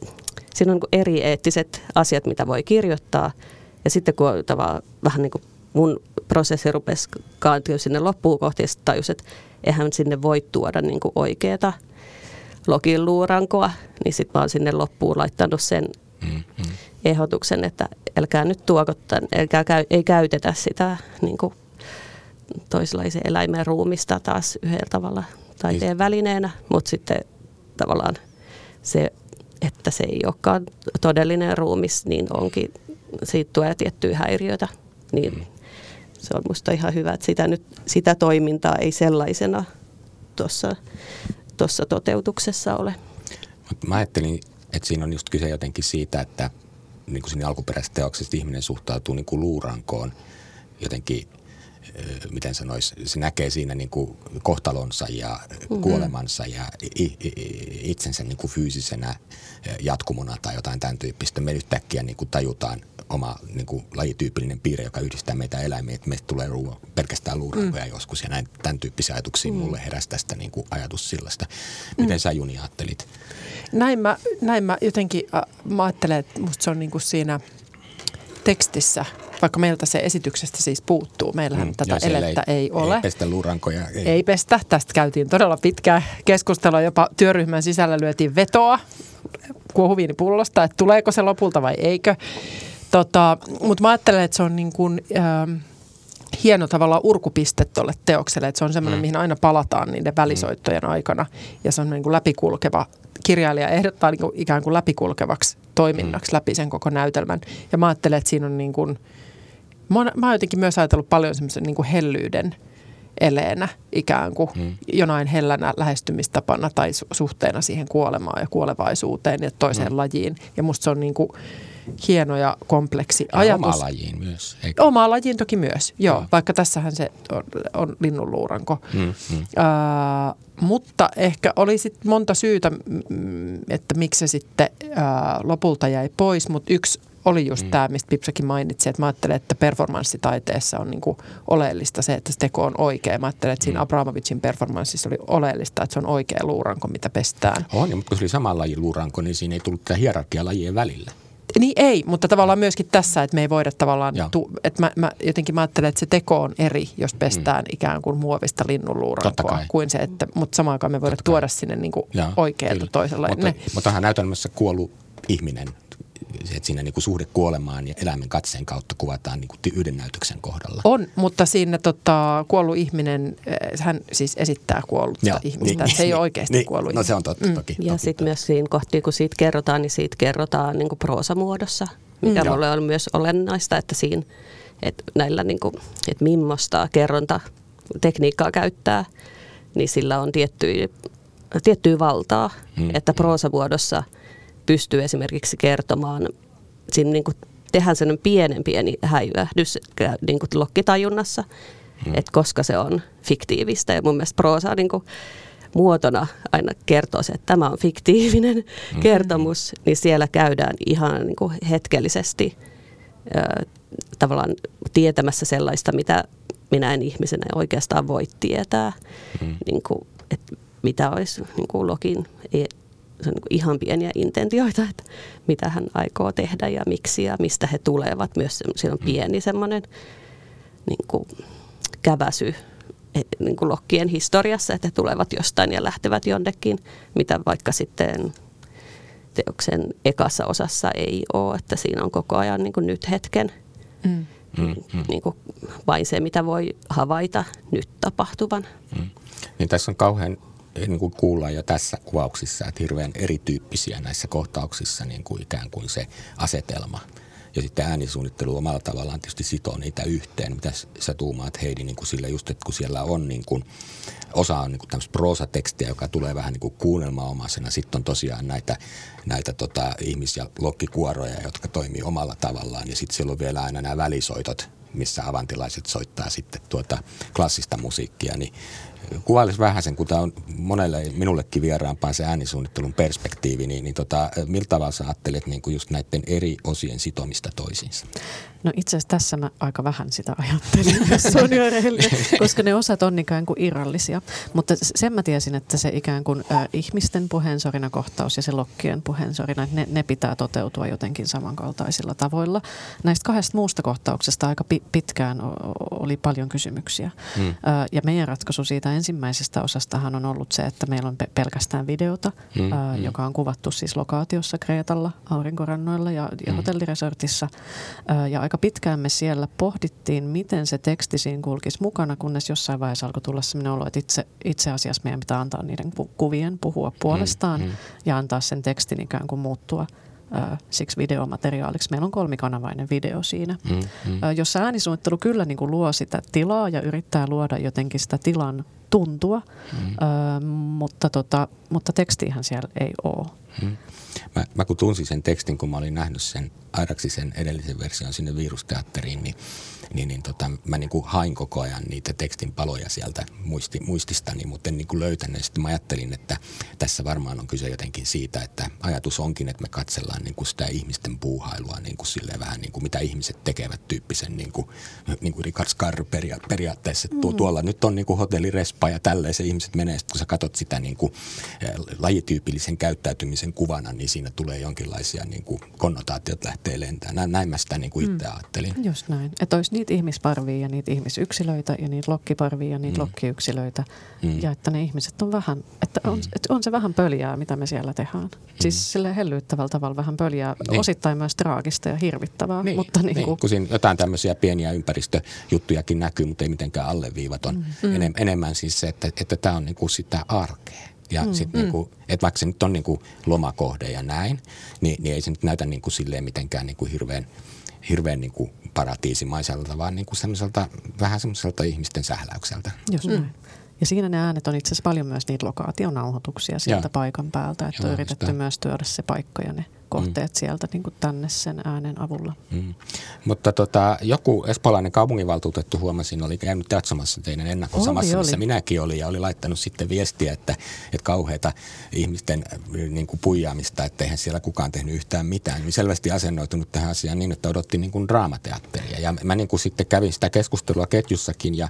siinä on niin eri eettiset asiat, mitä voi kirjoittaa. Ja sitten kun on vähän niin kuin mun prosessi rupesi kaantua sinne loppuun kohti, ja tajus, että eihän sinne voi tuoda niin kuin oikeata login luurankoa, niin sitten mä oon sinne loppuun laittanut sen mm, mm. ehdotuksen, että älkää nyt tuoko tämän, älkää käy, ei käytetä sitä niin kuin toisenlaisen eläimen ruumista taas yhdellä tavalla taiteen niin. välineenä, mutta sitten tavallaan se, että se ei olekaan todellinen ruumis, niin onkin, siitä tulee tiettyjä häiriöitä. Niin mm. Se on musta ihan hyvä, että sitä, nyt, sitä toimintaa ei sellaisena tuossa toteutuksessa ole. Mä ajattelin, että siinä on just kyse jotenkin siitä, että niin kuin siinä alkuperäisessä teoksessa ihminen suhtautuu niin kuin luurankoon jotenkin miten sanoisi, se näkee siinä niin kuin kohtalonsa ja mm-hmm. kuolemansa ja itsensä niin kuin fyysisenä jatkumona tai jotain tämän tyyppistä. Me yhtäkkiä niin kuin tajutaan oma niin kuin lajityypillinen piirre, joka yhdistää meitä eläimiä, että meistä tulee ruu, pelkästään luurankoja mm. joskus ja näin, tämän tyyppisiä ajatuksia mm. mulle heräsi tästä niin kuin ajatus sillasta. Miten mm. sä Juni ajattelit? Näin mä, näin mä jotenkin äh, mä ajattelen, että musta se on niin kuin siinä tekstissä – vaikka meiltä se esityksestä siis puuttuu. Meillähän mm, tätä elettä ei, ei ole. Ei pestä luurankoja. Ei. ei pestä. Tästä käytiin todella pitkää keskustelua. Jopa työryhmän sisällä lyötiin vetoa kuohuviinipullosta, että tuleeko se lopulta vai eikö. Tota, Mutta mä ajattelen, että se on niin kuin, äh, hieno tavalla urkupiste tuolle teokselle. Että se on semmoinen, mm. mihin aina palataan niiden välisoittojen mm. aikana. Ja se on niin kuin läpikulkeva kirjailija ehdottaa niin kuin ikään kuin läpikulkevaksi toiminnaksi mm. läpi sen koko näytelmän. Ja mä ajattelen, että siinä on niin kuin – mä, mä oon jotenkin myös ajatellut paljon semmoisen niin hellyyden eleenä ikään kuin mm. jonain hellänä lähestymistapana tai su- suhteena siihen kuolemaan ja kuolevaisuuteen ja toiseen mm. lajiin. Ja musta se on niin kuin hieno ja kompleksi ja ajatus. Omaa lajiin myös. Eikö? Omaa lajiin toki myös, joo. No. Vaikka tässähän se on, on linnunluuranko. Mm, mm. Uh, mutta ehkä oli sit monta syytä, että miksi se sitten uh, lopulta jäi pois. Mutta yksi oli just mm. tämä, mistä Pipsakin mainitsi, että mä ajattelen, että performanssitaiteessa on niin kuin oleellista se, että se teko on oikea. Mä ajattelen, että siinä mm. Abramovicin performanssissa oli oleellista, että se on oikea luuranko, mitä pestään. On, mutta kun se oli sama laji luuranko, niin siinä ei tullut tätä hierarkia lajien välillä. Niin ei, mutta tavallaan myöskin tässä, että me ei voida tavallaan, tu, että mä, mä, jotenkin mä ajattelen, että se teko on eri, jos pestään mm. ikään kuin muovista linnunluurankoa, kuin se, että, mutta samaan aikaan me voidaan tuoda sinne niin kuin oikealta toisella. Mutta, ne. mutta tähän näytelmässä kuollut ihminen että siinä niin kuin suhde kuolemaan ja eläimen katseen kautta kuvataan niin kuin yhden näytöksen kohdalla. On, mutta siinä tota, kuollut ihminen, eh, hän siis esittää kuollutta Joo, ihmistä, niin, se ei niin, ole oikeasti niin, kuollut No se on totta mm. toki. Ja sitten myös siinä kohti, kun siitä kerrotaan, niin siitä kerrotaan niin kuin proosamuodossa, mikä mm. mulle on myös olennaista, että siinä että näillä, niin kuin, että millaista kerronta tekniikkaa käyttää, niin sillä on tiettyä, tiettyä valtaa, mm. että proosamuodossa – pystyy esimerkiksi kertomaan, siinä niin kuin tehdään sellainen pienen pieni häivähdys niin kuin lokkitajunnassa, hmm. että koska se on fiktiivistä. Ja mun mielestä proosa niin kuin muotona aina kertoo se, että tämä on fiktiivinen hmm. kertomus, niin siellä käydään ihan niin kuin hetkellisesti ö, tavallaan tietämässä sellaista, mitä minä en ihmisenä oikeastaan voi tietää, hmm. niin kuin, että mitä olisi niin kuin Lokin se on niin ihan pieniä intentioita, että mitä hän aikoo tehdä ja miksi ja mistä he tulevat. Myös siinä on mm. pieni semmoinen niin kuin käväsy e, niin kuin lokkien historiassa, että he tulevat jostain ja lähtevät jonnekin, mitä vaikka sitten teoksen ekassa osassa ei ole, että siinä on koko ajan niin kuin nyt hetken mm. Mm, mm. Niin kuin vain se, mitä voi havaita nyt tapahtuvan. Mm. Niin tässä on kauhean niin kuin kuullaan jo tässä kuvauksissa, että hirveän erityyppisiä näissä kohtauksissa niin kuin ikään kuin se asetelma. Ja sitten äänisuunnittelu omalla tavallaan tietysti sitoo niitä yhteen. Mitä sä tuumaat Heidi niin kuin sillä just, että kun siellä on niin kuin, osa on niin kuin tämmöistä proosatekstiä, joka tulee vähän niin kuin kuunnelmaomaisena. Sitten on tosiaan näitä, näitä tota, ihmis- ja lokkikuoroja, jotka toimii omalla tavallaan. Ja sitten siellä on vielä aina nämä välisoitot, missä avantilaiset soittaa sitten tuota klassista musiikkia, niin kuvailisi vähän sen, kun tämä on monelle minullekin vieraampaa se äänisuunnittelun perspektiivi, niin, niin tota, miltä tavalla sä ajattelet niin kuin just näiden eri osien sitomista toisiinsa? No itse asiassa tässä mä aika vähän sitä ajattelin, jos on jo koska ne osat on ikään kuin irrallisia. Mutta sen mä tiesin, että se ikään kuin ä, ihmisten puheensorina kohtaus ja se lokkien puheensorina, ne, ne pitää toteutua jotenkin samankaltaisilla tavoilla. Näistä kahdesta muusta kohtauksesta aika pi- pitkään oli paljon kysymyksiä. Mm. Ä, ja meidän ratkaisu siitä ensimmäisestä osastahan on ollut se, että meillä on pe- pelkästään videota, mm. ä, mm. joka on kuvattu siis lokaatiossa Kreetalla, aurinkorannoilla ja, ja mm. hotelliresortissa. Ä, ja aika pitkään me siellä pohdittiin, miten se teksti siinä kulkisi mukana, kunnes jossain vaiheessa alkoi tulla sellainen olo, että itse, itse asiassa meidän pitää antaa niiden kuvien puhua puolestaan mm, mm. ja antaa sen tekstin ikään kuin muuttua äh, siksi videomateriaaliksi. Meillä on kolmikanavainen video siinä, mm, mm. Äh, jossa äänisuunnittelu kyllä niin kuin luo sitä tilaa ja yrittää luoda jotenkin sitä tilan tuntua, mm. äh, mutta, tota, mutta tekstiähän siellä ei ole. Mm. Mä, mä kun tunsin sen tekstin, kun mä olin nähnyt sen Airaksisen edellisen version sinne virusteatteriin, niin niin, niin tota, mä niin kuin hain koko ajan niitä tekstin paloja sieltä muisti, muististani, mutta en niin kuin löytänyt. Sitten mä ajattelin, että tässä varmaan on kyse jotenkin siitä, että ajatus onkin, että me katsellaan niin kuin sitä ihmisten puuhailua niin kuin vähän niin kuin mitä ihmiset tekevät tyyppisen niin kuin, niin kuin Richard Scar peria- periaatteessa. Mm. tuolla nyt on niin kuin hotellirespa ja tälleen se ihmiset menee. Sitten kun sä katsot sitä niin kuin, lajityypillisen käyttäytymisen kuvana, niin siinä tulee jonkinlaisia niin kuin konnotaatiot lähtee lentämään. Näin, näin mä sitä niin kuin itse mm. ajattelin. Just näin. Että olisi niitä ihmisparvia ja niitä ihmisyksilöitä ja niitä lokkiparvia ja niitä mm. lokkiyksilöitä. Mm. Ja että ne ihmiset on vähän, että on, mm. että on se vähän pöljää, mitä me siellä tehdään. Mm. Siis sille hellyyttävällä tavalla vähän pöljää, niin. osittain myös traagista ja hirvittävää. Niin, mutta niin, niin kun siinä jotain tämmöisiä pieniä ympäristöjuttujakin näkyy, mutta ei mitenkään alleviivaton. Mm. Enem, enemmän siis se, että, että tämä on niinku sitä arkea. Ja mm, sit mm. niinku, että vaikka se nyt on niinku lomakohde ja näin, niin, niin ei se nyt näytä niinku silleen mitenkään niinku hirveän – hirveän niin kuin paratiisimaiselta, vaan niin kuin semmoiselta, vähän semmoiselta ihmisten sähläykseltä. Just mm. Ja siinä ne äänet on itse asiassa paljon myös niitä lokaationauhoituksia sieltä ja. paikan päältä, että Joo, on yritetty sitä. myös tuoda se paikka ja ne kohteet mm. sieltä niin kuin tänne sen äänen avulla. Mm. Mutta tota, joku espoolainen kaupunginvaltuutettu huomasin, oli käynyt katsomassa teidän ennakko samassa, missä minäkin olin ja oli laittanut sitten viestiä, että, että kauheita ihmisten niin kuin puijaamista, että eihän siellä kukaan tehnyt yhtään mitään. Niin selvästi asennoitunut tähän asiaan niin, että odotti niin kuin draamateatteria. Ja mä niin kuin sitten kävin sitä keskustelua ketjussakin ja,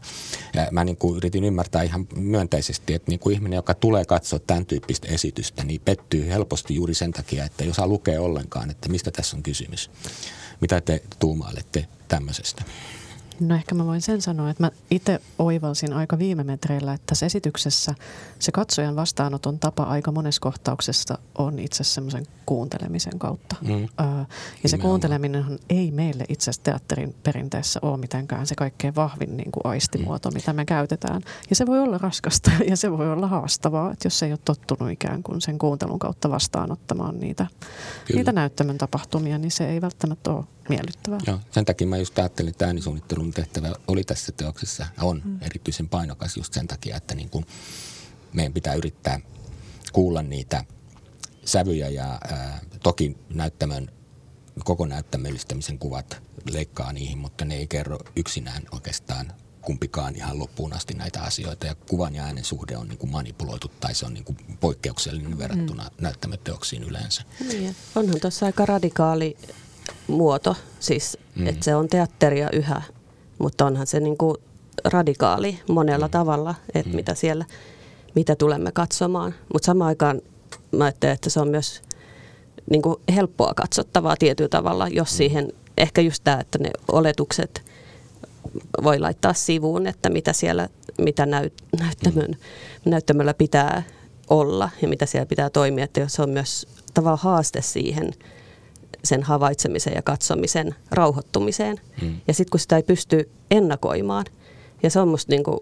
ja mä niin kuin yritin ymmärtää ihan myönteisesti, että niin kuin ihminen, joka tulee katsoa tämän tyyppistä esitystä, niin pettyy helposti juuri sen takia, että jos lukee lukea ollenkaan, että mistä tässä on kysymys. Mitä te tuumailette tämmöisestä? No ehkä mä voin sen sanoa, että mä itse oivalsin aika viime metreillä, että tässä esityksessä se katsojan vastaanoton tapa aika monessa kohtauksessa on itse semmoisen kuuntelemisen kautta. Mm. Öö, ja se kuunteleminen ei meille itse asiassa teatterin perinteessä ole mitenkään se kaikkein vahvin niin kuin aistimuoto, mm. mitä me käytetään. Ja se voi olla raskasta ja se voi olla haastavaa, että jos ei ole tottunut ikään kuin sen kuuntelun kautta vastaanottamaan niitä, niitä näyttämön tapahtumia, niin se ei välttämättä ole miellyttävää. Joo, sen takia mä just ajattelin, että äänisuunnittelun tehtävä oli tässä teoksessa, on mm. erityisen painokas just sen takia, että niin kuin meidän pitää yrittää kuulla niitä sävyjä ja ää, toki näyttämön, koko näyttämöllistämisen kuvat leikkaa niihin, mutta ne ei kerro yksinään oikeastaan kumpikaan ihan loppuun asti näitä asioita. Ja kuvan ja äänen suhde on niin kuin manipuloitu tai se on niin kuin poikkeuksellinen verrattuna mm. näyttämöteoksiin yleensä. Niin, onhan tuossa aika radikaali muoto, siis mm. että se on teatteria yhä, mutta onhan se niin kuin radikaali monella mm. tavalla, että mm. mitä siellä, mitä tulemme katsomaan. Mutta samaan aikaan mä ajattelen, että se on myös niin kuin helppoa katsottavaa tietyllä tavalla, jos mm. siihen ehkä just tämä, että ne oletukset voi laittaa sivuun, että mitä siellä, mitä näyt, näyttämön, näyttämöllä pitää olla ja mitä siellä pitää toimia, että se on myös tavallaan haaste siihen sen havaitsemisen ja katsomisen rauhoittumiseen. Mm. Ja sitten kun sitä ei pysty ennakoimaan, ja se on musta niin kuin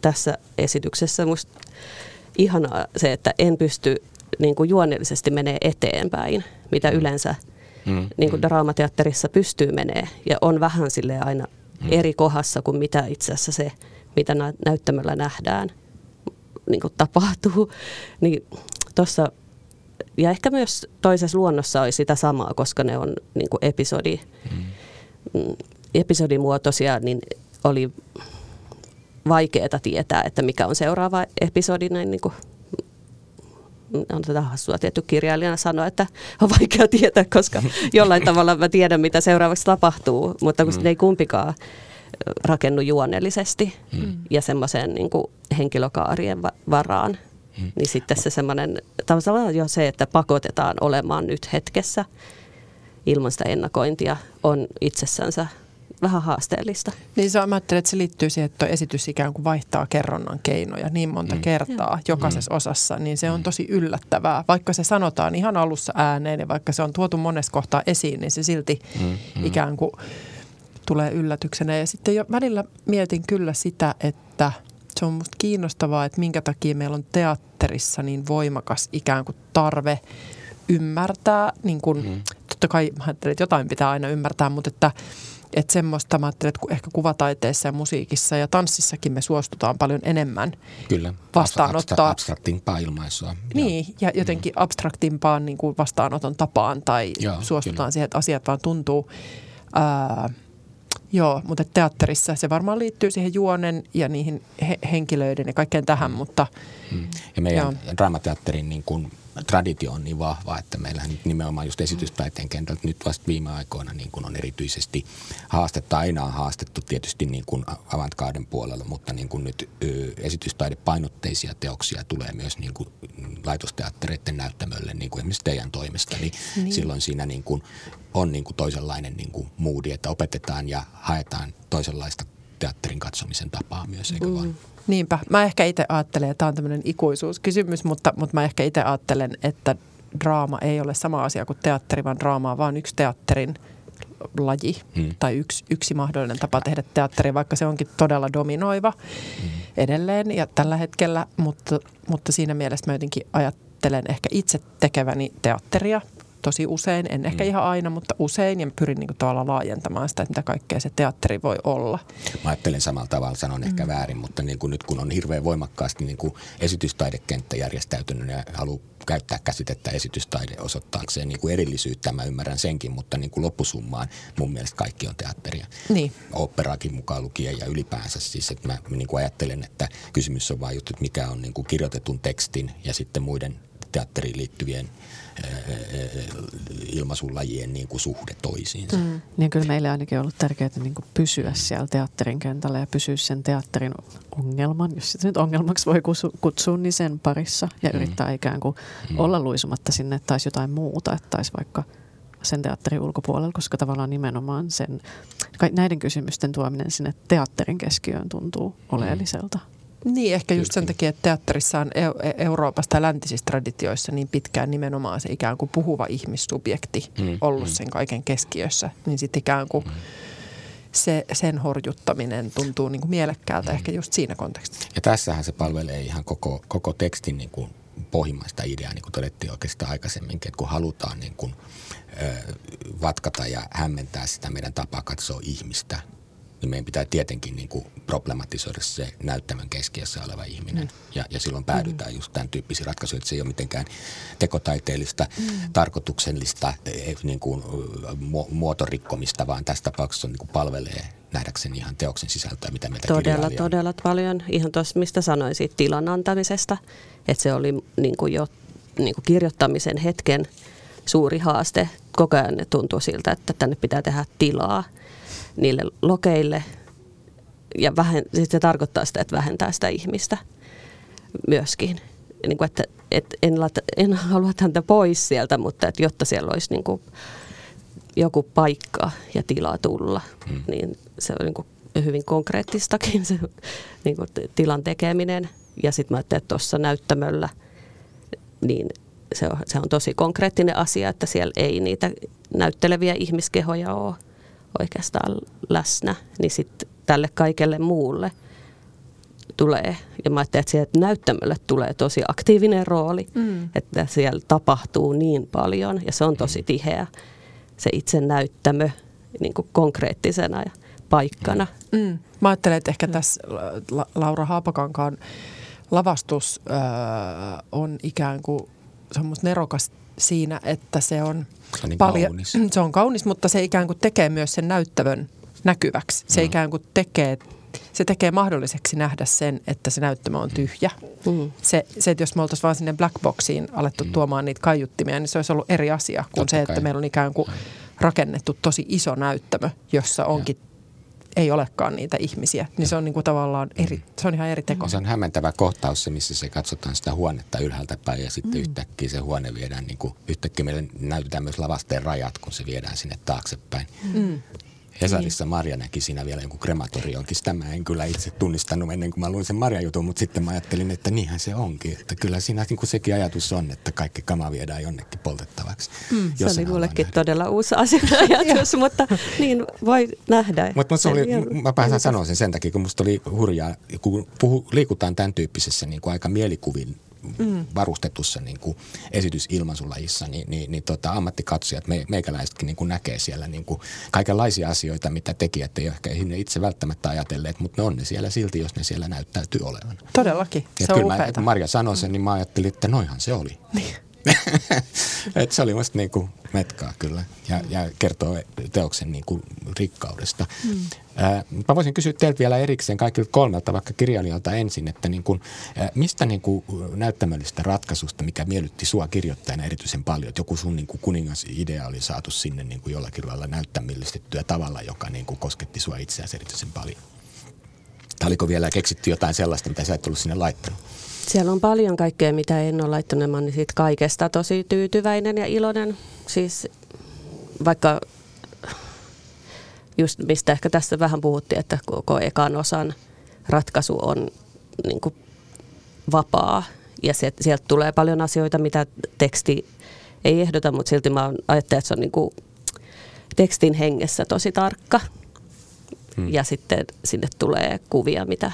tässä esityksessä musta ihanaa se, että en pysty niin kuin juonellisesti menee eteenpäin, mitä mm. yleensä mm. niin kuin mm. draamateatterissa pystyy menee. Ja on vähän sille aina mm. eri kohdassa kuin mitä itse asiassa se, mitä näyttämällä nähdään, niin kuin tapahtuu. Niin tuossa ja ehkä myös toisessa luonnossa olisi sitä samaa, koska ne on niin kuin episodi, mm. mm. episodimuotoisia, niin oli vaikeaa tietää, että mikä on seuraava episodi näin niin kuin on tätä hassua tietty kirjailijana sanoa, että on vaikea tietää, koska jollain tavalla mä tiedän, mitä seuraavaksi tapahtuu, mutta kun mm. ei kumpikaan rakennu juonellisesti mm. ja semmoiseen niin henkilökaarien varaan, mm. niin sitten se semmoinen, tavallaan jo se, että pakotetaan olemaan nyt hetkessä ilman sitä ennakointia, on itsessänsä vähän haasteellista. Niin se, mä ajattelen, että se liittyy siihen, että esitys ikään kuin vaihtaa kerronnan keinoja niin monta mm. kertaa jokaisessa mm. osassa, niin se on mm. tosi yllättävää. Vaikka se sanotaan ihan alussa ääneen ja vaikka se on tuotu monessa kohtaa esiin, niin se silti mm. Mm. ikään kuin tulee yllätyksenä. Ja sitten jo välillä mietin kyllä sitä, että se on musta kiinnostavaa, että minkä takia meillä on teatterissa niin voimakas ikään kuin tarve ymmärtää, niin kuin, mm. totta kai mä ajattelin, että jotain pitää aina ymmärtää, mutta että että semmoista mä ajattelen, että ehkä kuvataiteessa ja musiikissa ja tanssissakin me suostutaan paljon enemmän Kyllä, vastaanottaa. abstraktimpaa ilmaisua. Niin, ja jotenkin mm. abstraktimpaan niin kuin vastaanoton tapaan tai Joo, suostutaan kyllä. siihen, että asiat vaan tuntuu. Ää, joo, mutta teatterissa se varmaan liittyy siihen juonen ja niihin he- henkilöiden ja kaikkeen tähän, mutta... Mm. Ja meidän joo. draamateatterin niin kuin traditio on niin vahva, että meillähän nyt nimenomaan just esitystaiteen kentältä nyt vasta viime aikoina niin kuin on erityisesti haastetta. Aina on haastettu tietysti niin kuin avantgarden puolella, mutta niin kuin nyt esitystaidepainotteisia teoksia tulee myös niin kuin laitosteattereiden näyttämölle, niin kuin esimerkiksi teidän toimesta. Niin, niin. silloin siinä niin kuin on niin kuin toisenlainen niin kuin moodi, että opetetaan ja haetaan toisenlaista teatterin katsomisen tapaa myös, eikö mm. vaan? Niinpä. Mä ehkä itse ajattelen, että tämä on tämmöinen ikuisuuskysymys, mutta, mutta mä ehkä itse ajattelen, että draama ei ole sama asia kuin teatteri, vaan draama on vain yksi teatterin laji hmm. tai yksi, yksi mahdollinen tapa tehdä teatteria, vaikka se onkin todella dominoiva hmm. edelleen ja tällä hetkellä, mutta, mutta siinä mielessä mä jotenkin ajattelen ehkä itse tekeväni teatteria tosi usein, en ehkä mm. ihan aina, mutta usein ja pyrin niin kuin tavallaan laajentamaan sitä, että mitä kaikkea se teatteri voi olla. Mä ajattelen samalla tavalla, sanon mm. ehkä väärin, mutta niin kuin nyt kun on hirveän voimakkaasti niin kuin esitystaidekenttä järjestäytynyt ja haluaa käyttää käsitettä esitystaide osoittaakseen niin kuin erillisyyttä, mä ymmärrän senkin, mutta niin kuin loppusummaan mun mielestä kaikki on teatteria. Niin. Operaakin mukaan lukien ja ylipäänsä siis, että mä niin kuin ajattelen, että kysymys on vain juttu, että mikä on niin kuin kirjoitetun tekstin ja sitten muiden teatteriin liittyvien ilmaisulajien niin kuin suhde toisiinsa. Mm. Niin kyllä meille ainakin on ollut tärkeää niin kuin pysyä siellä teatterin kentällä ja pysyä sen teatterin ongelman, jos sitä nyt ongelmaksi voi kutsua, niin sen parissa ja mm. yrittää ikään kuin mm. olla luisumatta sinne, että taisi jotain muuta, että taisi vaikka sen teatterin ulkopuolella, koska tavallaan nimenomaan sen, näiden kysymysten tuominen sinne teatterin keskiöön tuntuu oleelliselta. Mm. Niin, ehkä just sen takia, että teatterissa on e- Euroopasta ja läntisissä traditioissa niin pitkään nimenomaan se ikään kuin puhuva ihmissubjekti mm, ollut mm. sen kaiken keskiössä. Niin sitten ikään kuin mm. se, sen horjuttaminen tuntuu niin kuin mielekkäältä mm. ehkä just siinä kontekstissa. Ja tässähän se palvelee ihan koko, koko tekstin niin kuin pohjimmaista ideaa, niin kuin todettiin oikeastaan aikaisemminkin, että kun halutaan niin kuin, ö, vatkata ja hämmentää sitä meidän tapaa katsoa ihmistä – niin meidän pitää tietenkin niin kuin problematisoida se näyttämön keskiössä oleva ihminen. Mm. Ja, ja silloin päädytään mm. just tämän tyyppisiin ratkaisuihin, että se ei ole mitenkään tekotaiteellista, mm. tarkoituksellista e, niin kuin, muotorikkomista, vaan tässä tapauksessa on, niin kuin palvelee nähdäkseni ihan teoksen sisältöä, mitä meitä Todella, todella paljon. Ihan tuossa, mistä sanoin siitä tilan antamisesta, että se oli niin kuin jo niin kuin kirjoittamisen hetken suuri haaste. Koko ajan tuntuu siltä, että tänne pitää tehdä tilaa – niille lokeille. Ja vähen, sit se tarkoittaa sitä, että vähentää sitä ihmistä myöskin. Niin kuin, että, että en, laita, en halua häntä pois sieltä, mutta että jotta siellä olisi niin kuin joku paikka ja tila tulla, hmm. niin se on niin kuin hyvin konkreettistakin se niin kuin tilan tekeminen. Ja sitten mä ajattelin, että tuossa näyttämöllä, niin se on, se on tosi konkreettinen asia, että siellä ei niitä näytteleviä ihmiskehoja ole oikeastaan läsnä, niin sitten tälle kaikelle muulle tulee. Ja mä ajattelin, että sieltä näyttämölle tulee tosi aktiivinen rooli, mm. että siellä tapahtuu niin paljon ja se on tosi mm. tiheä se itse näyttämö niin kuin konkreettisena ja paikkana. Mm. Mä ajattelen, että ehkä tässä Laura Haapakankaan lavastus äh, on ikään kuin semmoista nerokas siinä, että se on, se on niin paljon, kaunis. Se on kaunis, mutta se ikään kuin tekee myös sen näyttävön näkyväksi. Se mm. ikään kuin tekee se tekee mahdolliseksi nähdä sen, että se näyttämö on tyhjä. Mm. Se, se, että jos me oltaisiin vaan sinne black boxiin alettu mm. tuomaan niitä kaiuttimia, niin se olisi ollut eri asia kuin Totta se, että kai. meillä on ikään kuin rakennettu tosi iso näyttämö, jossa onkin ja ei olekaan niitä ihmisiä, niin se on niin kuin tavallaan eri, se on ihan eri teko. Se on hämmentävä kohtaus se, missä se katsotaan sitä huonetta ylhäältä päin ja sitten mm. yhtäkkiä se huone viedään, niin kuin, yhtäkkiä meille näytetään myös lavasteen rajat, kun se viedään sinne taaksepäin. Mm. Hesarissa Marja näki siinä vielä jonkun krematorionkin. Sitä mä en kyllä itse tunnistanut ennen kuin mä luin sen Marja jutun, mutta sitten mä ajattelin, että niinhän se onkin. Että kyllä siinä niin kuin sekin ajatus on, että kaikki kama viedään jonnekin poltettavaksi. Mm, se oli mullekin todella uusi asia ajatus, mutta niin voi nähdä. Mutta se oli, mä pääsen sanoa sen sen takia, kun musta oli hurjaa, kun puhu, liikutaan tämän tyyppisessä niin kuin aika mielikuvin mm. varustetussa niin kuin esitysilmansulajissa, niin, niin, niin tota, ammattikatsojat, me, meikäläisetkin niin kuin näkee siellä niin kuin kaikenlaisia asioita, mitä tekijät ei ehkä itse välttämättä ajatelleet, mutta ne on ne siellä silti, jos ne siellä näyttäytyy olevan. Todellakin, se on kyllä mä, Marja sanoi sen, niin mä ajattelin, että noihan se oli. Niin. Et se oli musta niinku metkaa kyllä ja, ja kertoo teoksen niinku rikkaudesta. Mm. Ää, mä voisin kysyä teiltä vielä erikseen kaikilta kolmelta, vaikka kirjailijalta ensin, että niinku, ää, mistä niinku näyttämöllistä ratkaisusta, mikä miellytti sua kirjoittajana erityisen paljon, että joku sun niinku kuningasidea oli saatu sinne niinku jollakin lailla näyttämöllistettyä tavalla, joka niinku kosketti sua itseäsi erityisen paljon? Tai oliko vielä keksitty jotain sellaista, mitä sä et ollut sinne laittanut? Siellä on paljon kaikkea, mitä en ole laittanut. Mä siitä kaikesta tosi tyytyväinen ja iloinen. Siis vaikka just mistä ehkä tässä vähän puhuttiin, että koko ekan osan ratkaisu on niin kuin vapaa. Ja se, sieltä tulee paljon asioita, mitä teksti ei ehdota, mutta silti mä ajattelen, että se on niin kuin tekstin hengessä tosi tarkka. Hmm. Ja sitten sinne tulee kuvia, mitä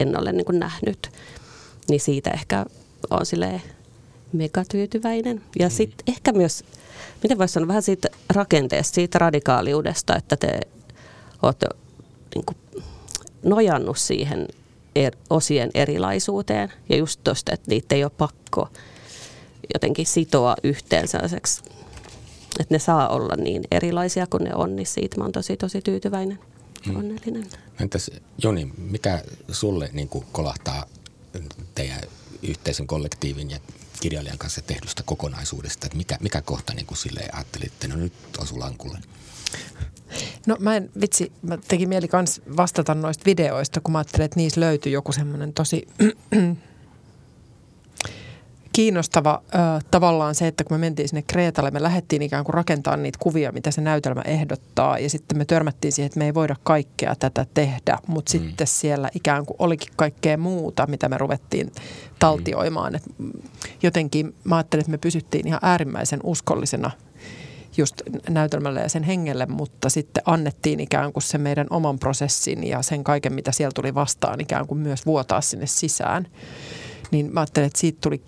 en ole niin kuin nähnyt. Niin siitä ehkä on silleen megatyytyväinen. Ja mm. sitten ehkä myös, miten voisi sanoa, vähän siitä rakenteesta, siitä radikaaliudesta, että te olette niin kuin nojannut siihen er, osien erilaisuuteen. Ja just tuosta, että niitä ei ole pakko jotenkin sitoa yhteen sellaiseksi, että ne saa olla niin erilaisia kuin ne on, niin siitä mä oon tosi tosi tyytyväinen mm. onnellinen. Entäs Joni, mikä sulle niin kuin kolahtaa teidän yhteisen kollektiivin ja kirjailijan kanssa tehdystä kokonaisuudesta? Että mikä, mikä kohta niin kuin sille ajattelitte, no nyt osu lankulle? No mä en, vitsi, mä tekin mieli kans vastata noista videoista, kun mä ajattelin, että niissä löytyy joku semmoinen tosi kiinnostava äh, tavallaan se, että kun me mentiin sinne Kreetalle, me lähdettiin ikään kuin rakentamaan niitä kuvia, mitä se näytelmä ehdottaa. Ja sitten me törmättiin siihen, että me ei voida kaikkea tätä tehdä, mutta mm. sitten siellä ikään kuin olikin kaikkea muuta, mitä me ruvettiin taltioimaan. Et jotenkin mä ajattelin, että me pysyttiin ihan äärimmäisen uskollisena just näytelmälle ja sen hengelle, mutta sitten annettiin ikään kuin se meidän oman prosessin ja sen kaiken, mitä siellä tuli vastaan, ikään kuin myös vuotaa sinne sisään. Niin mä ajattelin, että siitä tuli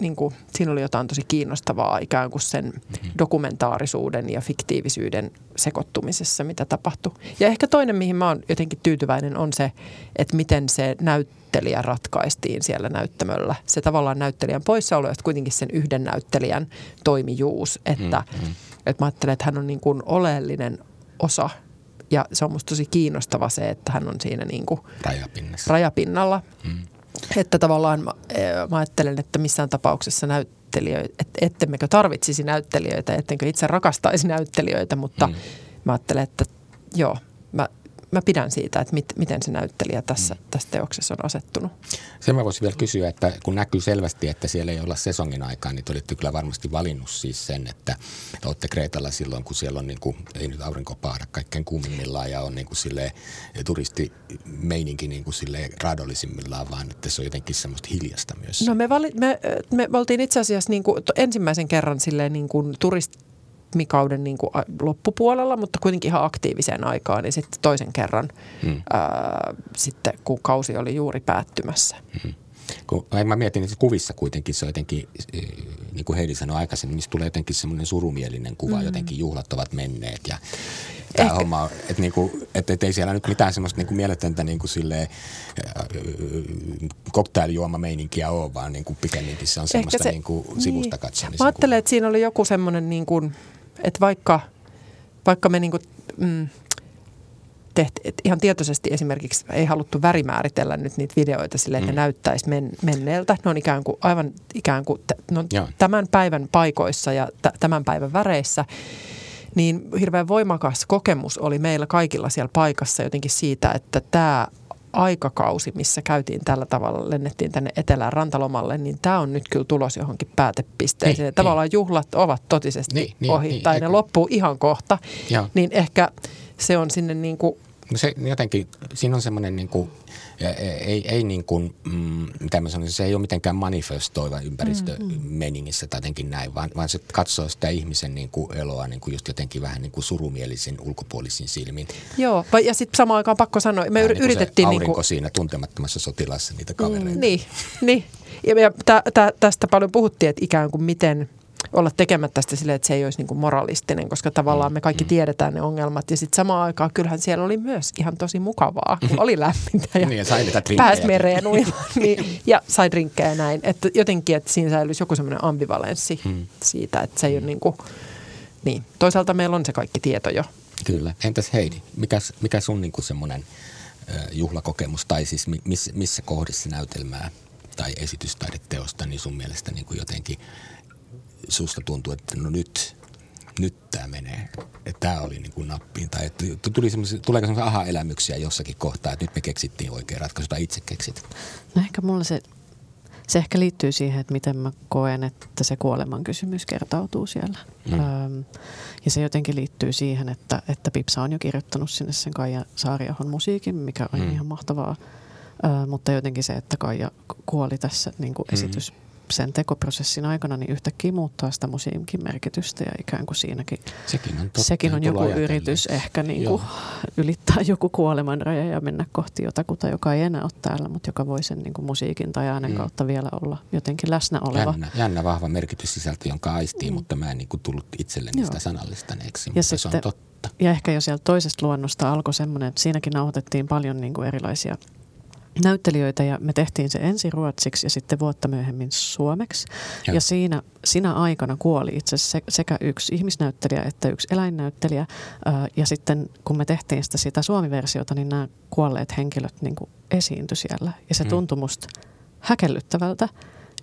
niin kuin, siinä oli jotain tosi kiinnostavaa ikään kuin sen mm-hmm. dokumentaarisuuden ja fiktiivisyyden sekoittumisessa, mitä tapahtui. Ja ehkä toinen, mihin mä oon jotenkin tyytyväinen, on se, että miten se näyttelijä ratkaistiin siellä näyttämöllä. Se tavallaan näyttelijän poissaolo ja kuitenkin sen yhden näyttelijän toimijuus, että, mm-hmm. että mä ajattelen, että hän on niin kuin oleellinen osa ja se on musta tosi kiinnostava se, että hän on siinä niin kuin rajapinnalla. Mm. Että tavallaan mä, eh, mä ajattelen, että missään tapauksessa näyttelijöitä, et, ettemmekö tarvitsisi näyttelijöitä, ettenkö itse rakastaisi näyttelijöitä, mutta mm. mä ajattelen, että joo, mä pidän siitä, että mit, miten se näyttelijä tässä, mm. tässä teoksessa on asettunut. Sen mä voisin vielä kysyä, että kun näkyy selvästi, että siellä ei olla sesongin aikaa, niin te olitte kyllä varmasti valinnut siis sen, että olette Kreetalla silloin, kun siellä on, niin kuin, ei nyt aurinko paahda kaikkein kuumimmillaan ja on niin kuin silleen, turistimeininki niin kuin silleen raadollisimmillaan, vaan että se on jotenkin semmoista hiljasta myös. No me, vali, me, me oltiin itse asiassa niin kuin, ensimmäisen kerran silleen niin kuin turist, rytmikauden niin kuin loppupuolella, mutta kuitenkin ihan aktiiviseen aikaan, niin sitten toisen kerran hmm. ää, sitten, kun kausi oli juuri päättymässä. Hmm. Kun mä mietin, että kuvissa kuitenkin se on jotenkin, niin kuin Heidi sanoi aikaisemmin, niin tulee jotenkin semmoinen surumielinen kuva, mm. jotenkin juhlat ovat menneet ja tämä Ehkä. homma, että, niinku, että, että ei siellä nyt mitään semmoista niinku mieletöntä niinku silleen, cocktailjuoma-meininkiä ole, vaan niinku pikemminkin se on semmoista se, niinku sivusta katsomista. Mä ajattelen, että siinä oli joku semmoinen niin kuin, että vaikka, vaikka me niinku, mm, tehti, että ihan tietoisesti esimerkiksi ei haluttu värimääritellä nyt niitä videoita sille, että mm. ne näyttäisi men, menneeltä. Ne on ikään kuin aivan ikään kuin no, tämän päivän paikoissa ja t- tämän päivän väreissä niin hirveän voimakas kokemus oli meillä kaikilla siellä paikassa jotenkin siitä, että tämä aikakausi, missä käytiin tällä tavalla, lennettiin tänne etelään rantalomalle, niin tämä on nyt kyllä tulos johonkin päätepisteeseen. Niin, Tavallaan niin. juhlat ovat totisesti niin, niin, ohi, niin, tai ne loppuu ihan kohta. Ja. Niin ehkä se on sinne niin kuin No se jotenkin, siinä on semmoinen niin kuin, ei, ei niin kuin, mm, mitä mä sanoisin, se ei ole mitenkään manifestoiva ympäristömeningissä tai jotenkin näin, vaan, vaan se katsoo sitä ihmisen niin kuin eloa niin kuin just jotenkin vähän niin kuin surumielisin ulkopuolisin silmin. Joo, ja sitten samaan aikaan pakko sanoa, me niin yritettiin... aurinko niin kuin, siinä tuntemattomassa sotilassa niitä kavereita. Mm, niin, niin. Ja, ja tä, tä, tästä paljon puhuttiin, että ikään kuin miten – olla tekemättä sitä silleen, että se ei olisi niin kuin moralistinen, koska tavallaan me kaikki mm. tiedetään ne ongelmat. Ja sitten samaan aikaan kyllähän siellä oli myös ihan tosi mukavaa, kun oli lämmintä ja, niin, ja sai pääsi mereen uimaan. niin, ja sai drinkkejä ja näin. Että jotenkin, että siinä säilyisi joku semmoinen ambivalenssi hmm. siitä, että se ei ole niin kuin, niin. Toisaalta meillä on se kaikki tieto jo. Kyllä. Entäs Heidi, mikä, mikä sun niin kuin semmoinen juhlakokemus tai siis missä, missä kohdissa näytelmää tai esitystaideteosta niin sun mielestä niin kuin jotenkin susta tuntuu, että no nyt, nyt tämä menee. Että tämä oli niin kuin nappiin. Tai että tuli tuleeko semmoisia aha-elämyksiä jossakin kohtaa, että nyt me keksittiin oikea ratkaisu tai itse keksit? No ehkä mulla se, se ehkä liittyy siihen, että miten mä koen, että se kuoleman kysymys kertautuu siellä. Mm. Öm, ja se jotenkin liittyy siihen, että, että Pipsa on jo kirjoittanut sinne sen Kaija Saariahon musiikin, mikä on mm. ihan mahtavaa. Ö, mutta jotenkin se, että Kaija kuoli tässä niin kuin mm. esitys sen tekoprosessin aikana niin yhtäkkiä muuttaa sitä musiikin merkitystä ja ikään kuin siinäkin sekin on, totta, sekin on joku ajatellen. yritys ehkä niin kuin ylittää joku kuoleman raja ja mennä kohti jotakuta, joka ei enää ole täällä, mutta joka voi sen niin kuin musiikin tai äänen mm. kautta vielä olla jotenkin läsnä oleva. Jännä, jännä vahva merkityssisältö, jonka aistii, mm. mutta mä en niin kuin tullut itselleni Joo. sitä sanallistaneeksi, ja mutta sitten, se on totta. Ja ehkä jo sieltä toisesta luonnosta alkoi semmoinen, että siinäkin nauhoitettiin paljon niin kuin erilaisia – näyttelijöitä ja me tehtiin se ensin ruotsiksi ja sitten vuotta myöhemmin suomeksi. Ja, ja siinä, siinä aikana kuoli itse asiassa sekä yksi ihmisnäyttelijä että yksi eläinnäyttelijä. Ja sitten kun me tehtiin sitä, sitä suomiversiota, niin nämä kuolleet henkilöt niin esiintyi siellä. Ja se mm. tuntui musta häkellyttävältä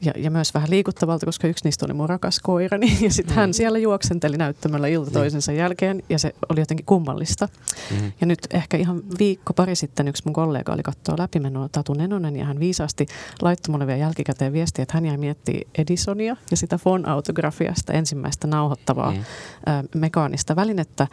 ja, ja myös vähän liikuttavalta, koska yksi niistä oli mun rakas koirani. Ja sitten mm. hän siellä juoksenteli näyttämällä ilta niin. toisensa mm. jälkeen ja se oli jotenkin kummallista. Mm. Ja nyt ehkä ihan viikko pari sitten yksi mun kollega oli katsoa läpimenoa Tatu Nenonen ja hän viisaasti laittoi mulle vielä jälkikäteen viestiä, että hän jäi miettimään Edisonia ja sitä fon-autografiasta ensimmäistä nauhoittavaa mm. ä, mekaanista välinettä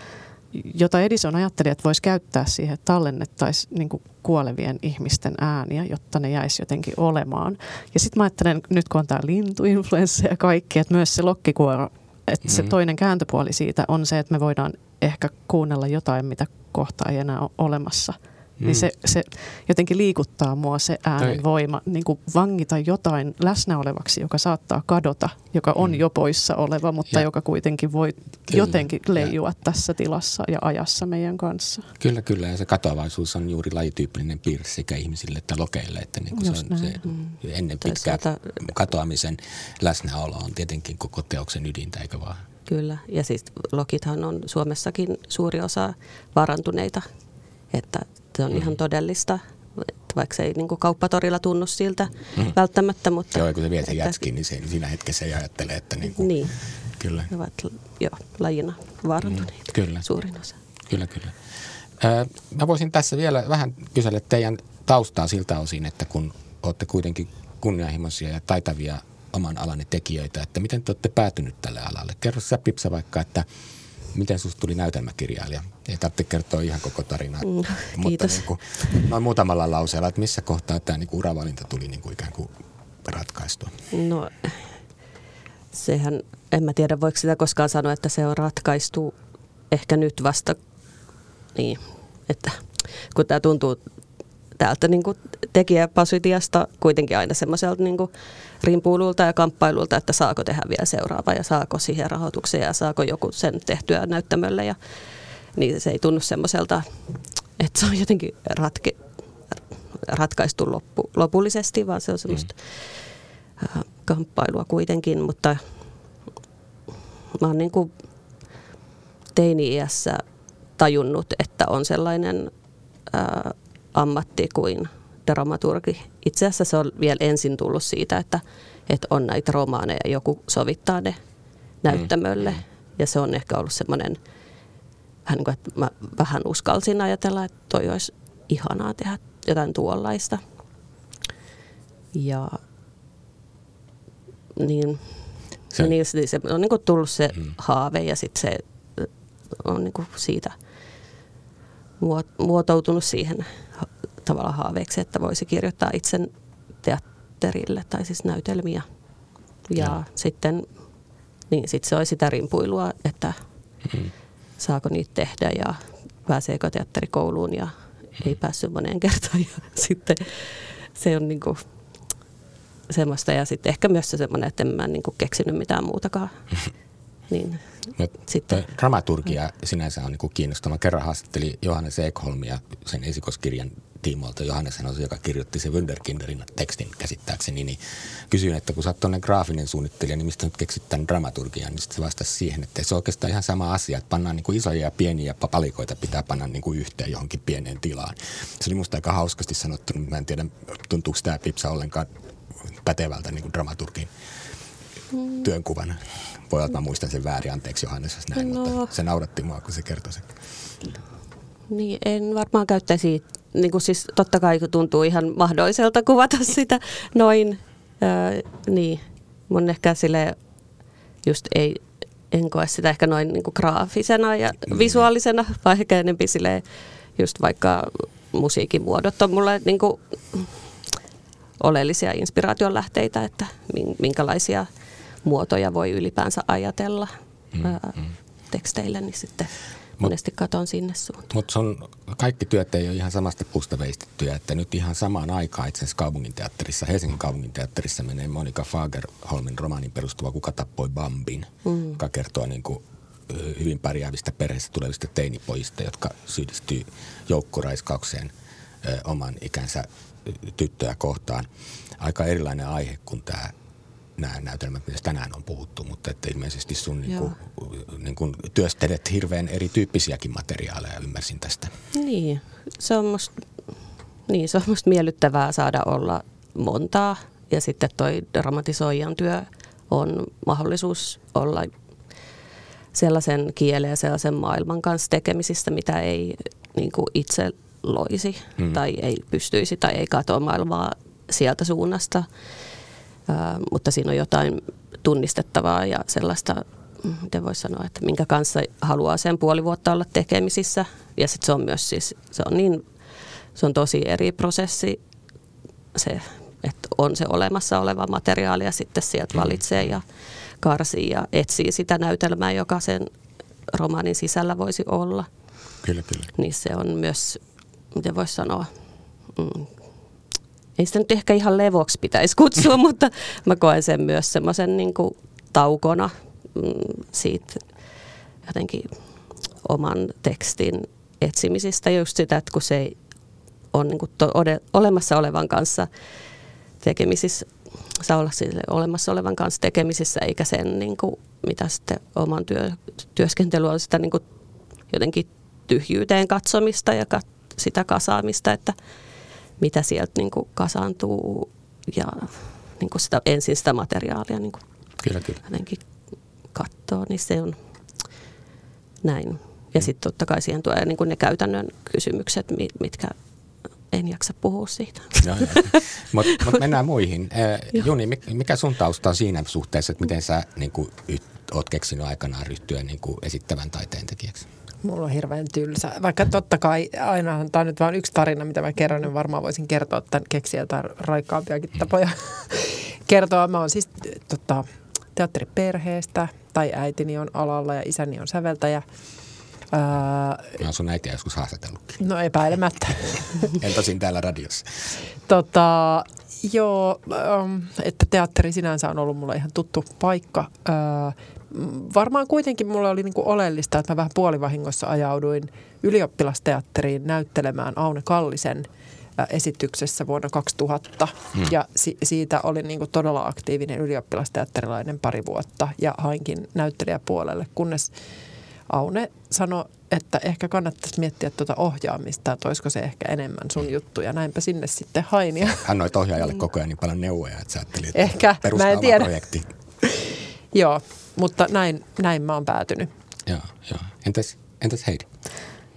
jota Edison ajatteli, että voisi käyttää siihen, että tallennettaisiin niin kuolevien ihmisten ääniä, jotta ne jäisi jotenkin olemaan. Ja sitten mä ajattelen, nyt kun on tämä lintuinfluenssa ja kaikki, että myös se lokkikuoro, että mm-hmm. se toinen kääntöpuoli siitä on se, että me voidaan ehkä kuunnella jotain, mitä kohta ei enää ole olemassa – mm. Niin se, se jotenkin liikuttaa mua se äänen voima, niin kuin vangita jotain läsnä olevaksi, joka saattaa kadota, joka on mm. jo poissa oleva, mutta ja. joka kuitenkin voi kyllä. jotenkin leijua ja. tässä tilassa ja ajassa meidän kanssa. Kyllä, kyllä. Ja se katoavaisuus on juuri lajityypillinen piirre sekä ihmisille että lokeille. Että niin kuin se on se mm. ennen pitkää katoamisen läsnäolo on tietenkin koko teoksen ydintä, eikö vaan? Kyllä, ja siis lokithan on Suomessakin suuri osa varantuneita, että se on mm. ihan todellista, vaikka se ei niin kuin kauppatorilla tunnu siltä mm. välttämättä. Mutta, joo, kun se vie sen jätskin, niin se, siinä hetkessä ei ajattele, että niin kuin, niin. Kyllä. Ne ovat jo lajina vaarantuneita, mm. kyllä. suurin osa. Kyllä, kyllä. Ö, mä voisin tässä vielä vähän kysellä teidän taustaa siltä osin, että kun olette kuitenkin kunnianhimoisia ja taitavia oman alanne tekijöitä, että miten te olette päätynyt tälle alalle? Kerro sä Pipsa vaikka, että miten susta tuli näytelmäkirjailija? Ei tarvitse kertoa ihan koko tarinaa, mm, mutta niin kuin, noin muutamalla lauseella, että missä kohtaa tämä niin kuin uravalinta tuli niin kuin ikään kuin ratkaistua? No sehän, en mä tiedä voiko sitä koskaan sanoa, että se on ratkaistu ehkä nyt vasta niin, että kun tämä tuntuu täältä niin kuin tekijäpositiasta kuitenkin aina semmoiselta niin rimpuilulta ja kamppailulta, että saako tehdä vielä seuraava ja saako siihen rahoituksia ja saako joku sen tehtyä näyttämölle. Ja, niin se ei tunnu semmoiselta, että se on jotenkin ratke, ratkaistu loppu, lopullisesti, vaan se on semmoista mm. kamppailua kuitenkin, mutta mä oon niin kuin teini-iässä tajunnut, että on sellainen ää, ammatti kuin dramaturgi. Itse asiassa se on vielä ensin tullut siitä, että, että on näitä romaaneja ja joku sovittaa ne näyttämölle. Mm. Ja se on ehkä ollut semmoinen, vähän niin kuin, että mä vähän uskalsin ajatella, että toi olisi ihanaa tehdä jotain tuollaista. Ja niin, se, niin, se on niin kuin tullut se mm. haave ja sitten se on niin kuin siitä muotoutunut siihen tavalla haaveeksi, että voisi kirjoittaa itse teatterille tai siis näytelmiä. Ja, ja. sitten niin sit se olisi sitä rimpuilua, että mm. saako niitä tehdä ja pääseekö teatterikouluun ja ei päässyt moneen kertaan. Ja sitten se on niin kuin semmoista ja sitten ehkä myös se semmoinen, että en mä niin kuin keksinyt mitään muutakaan. niin, no, sitten. Dramaturgia sinänsä on niin kiinnostava. Kerran haastatteli Johannes Ekholmia sen esikoskirjan tiimoilta. Johannes on se, joka kirjoitti sen Wunderkinderin tekstin käsittääkseni. Niin kysyin, että kun sä oot graafinen suunnittelija, niin mistä nyt keksit tämän dramaturgian? Niin sitten se vastasi siihen, että se on oikeastaan ihan sama asia, että pannaan niin kuin isoja ja pieniä palikoita pitää panna niin kuin yhteen johonkin pieneen tilaan. Se oli musta aika hauskasti sanottu. Mä en tiedä, tuntuuko tämä pipsa ollenkaan pätevältä niin kuin dramaturgin mm. työnkuvana. Voi olla, että mä muistan sen väärin, anteeksi Johannes, jos näin, no. mutta se nauratti mua, kun se kertoi sen. Niin, en varmaan käyttäisi, niin kuin siis totta kai tuntuu ihan mahdolliselta kuvata sitä noin, öö, niin mun ehkä sille just ei, en koe sitä ehkä noin niin kuin graafisena ja mm. visuaalisena, vaan ehkä enempi silleen, just vaikka musiikin muodot on mulle niin kuin, oleellisia inspiraation lähteitä, että minkälaisia muotoja voi ylipäänsä ajatella mm, ää, mm. teksteille, niin sitten monesti katon sinne suuntaan. Mutta kaikki työt ei ole ihan samasta puusta veistettyjä, että nyt ihan samaan aikaan itse asiassa kaupunginteatterissa, Helsingin kaupunginteatterissa menee Monika Fagerholmin romaanin perustuva Kuka tappoi Bambin, mm. joka kertoo niin kuin hyvin pärjäävistä perheistä tulevista teinipojista, jotka syyllistyy joukkoraiskaukseen ö, oman ikänsä tyttöjä kohtaan. Aika erilainen aihe kuin tämä nämä näytelmät, mitä tänään on puhuttu, mutta että ilmeisesti sun niin kuin, niin kuin työstelet hirveän erityyppisiäkin materiaaleja, ymmärsin tästä. Niin, se on musta, niin, se on musta miellyttävää saada olla montaa ja sitten toi dramatisoijan työ on mahdollisuus olla sellaisen kielen ja sellaisen maailman kanssa tekemisissä, mitä ei niin kuin itse loisi mm. tai ei pystyisi tai ei katoa maailmaa sieltä suunnasta. Mutta siinä on jotain tunnistettavaa ja sellaista, miten voisi sanoa, että minkä kanssa haluaa sen puoli vuotta olla tekemisissä. Ja sitten se on myös siis, se on niin, se on tosi eri prosessi se, että on se olemassa oleva materiaali ja sitten sieltä mm. valitsee ja karsii ja etsii sitä näytelmää, joka sen romaanin sisällä voisi olla. Kyllä, kyllä. Niin se on myös miten voisi sanoa, mm, ei sitä nyt ehkä ihan levoksi pitäisi kutsua, mutta mä koen sen myös semmoisen niin taukona mm, siitä jotenkin oman tekstin etsimisistä. Just sitä, että kun se ei on niin kuin to, ode, olemassa olevan kanssa tekemisissä, saa olla sille olemassa olevan kanssa tekemisissä, eikä sen, niin kuin, mitä sitten oman työ, työskentely on sitä niin kuin jotenkin tyhjyyteen katsomista ja kat, sitä kasaamista, että mitä sieltä niin kuin kasaantuu ja niin kuin sitä, ensin sitä materiaalia niin kuin kyllä, kyllä. jotenkin katsoo, niin se on näin. Ja sitten totta kai siihen tulee niin kuin ne käytännön kysymykset, mitkä en jaksa puhua siitä. Mutta mut mennään muihin. Juni, mikä sun tausta on siinä suhteessa, että miten sä niin kuin, oot keksinyt aikanaan ryhtyä niin kuin esittävän taiteen tekijäksi? Mulla on hirveän tylsä. Vaikka totta kai aina tämä on nyt vain yksi tarina, mitä mä kerron, niin varmaan voisin kertoa tämän keksiä jotain raikkaampiakin tapoja kertoa. Mä oon siis tota, teatteriperheestä, tai äitini on alalla ja isäni on säveltäjä. Öö, no sun äitiä joskus haastatellut. No epäilemättä. en tosin täällä radiossa. Tota, joo, ähm, että teatteri sinänsä on ollut mulle ihan tuttu paikka. Öö, varmaan kuitenkin mulle oli niinku oleellista, että mä vähän puolivahingossa ajauduin ylioppilasteatteriin näyttelemään Aune Kallisen esityksessä vuonna 2000. Hmm. Ja si- siitä olin niinku todella aktiivinen ylioppilasteatterilainen pari vuotta ja hainkin näyttelijäpuolelle, kunnes Aune sanoi, että ehkä kannattaisi miettiä tuota ohjaamista, että olisiko se ehkä enemmän sun juttu. Ja näinpä sinne sitten hain. Ja... Hän noit ohjaajalle koko ajan niin paljon neuvoja, että sä ajattelit, että ehkä, mä en tiedä. projekti. Joo, mutta näin, näin mä oon päätynyt. Joo, joo. Entäs, entäs Heidi?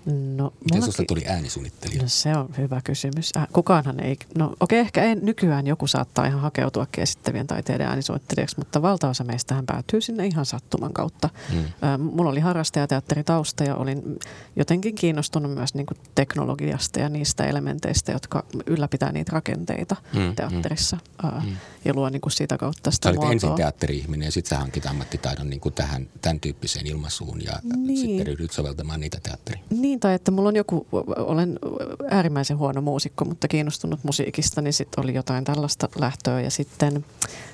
No, Miten susta tuli äänisuunnittelija? No se on hyvä kysymys. Äh, kukaanhan ei, no okei ehkä ei, nykyään joku saattaa ihan hakeutua esittävien taiteiden äänisuunnittelijaksi, mutta valtaosa meistähän päätyy sinne ihan sattuman kautta. Mm. Äh, mulla oli harrastajateatteritausta ja olin jotenkin kiinnostunut myös niin teknologiasta ja niistä elementeistä, jotka ylläpitää niitä rakenteita mm, mm. teatterissa äh, mm. ja luo niin kuin siitä kautta sitä Sä olit ensin teatteri-ihminen ja sitten sä hankit ammattitaidon niin kuin tähän, tämän tyyppiseen ilmaisuun ja niin. sitten ryhdyt soveltamaan niitä teatteriin. Niin, tai että mulla on joku, olen äärimmäisen huono muusikko, mutta kiinnostunut musiikista, niin sitten oli jotain tällaista lähtöä. Ja sitten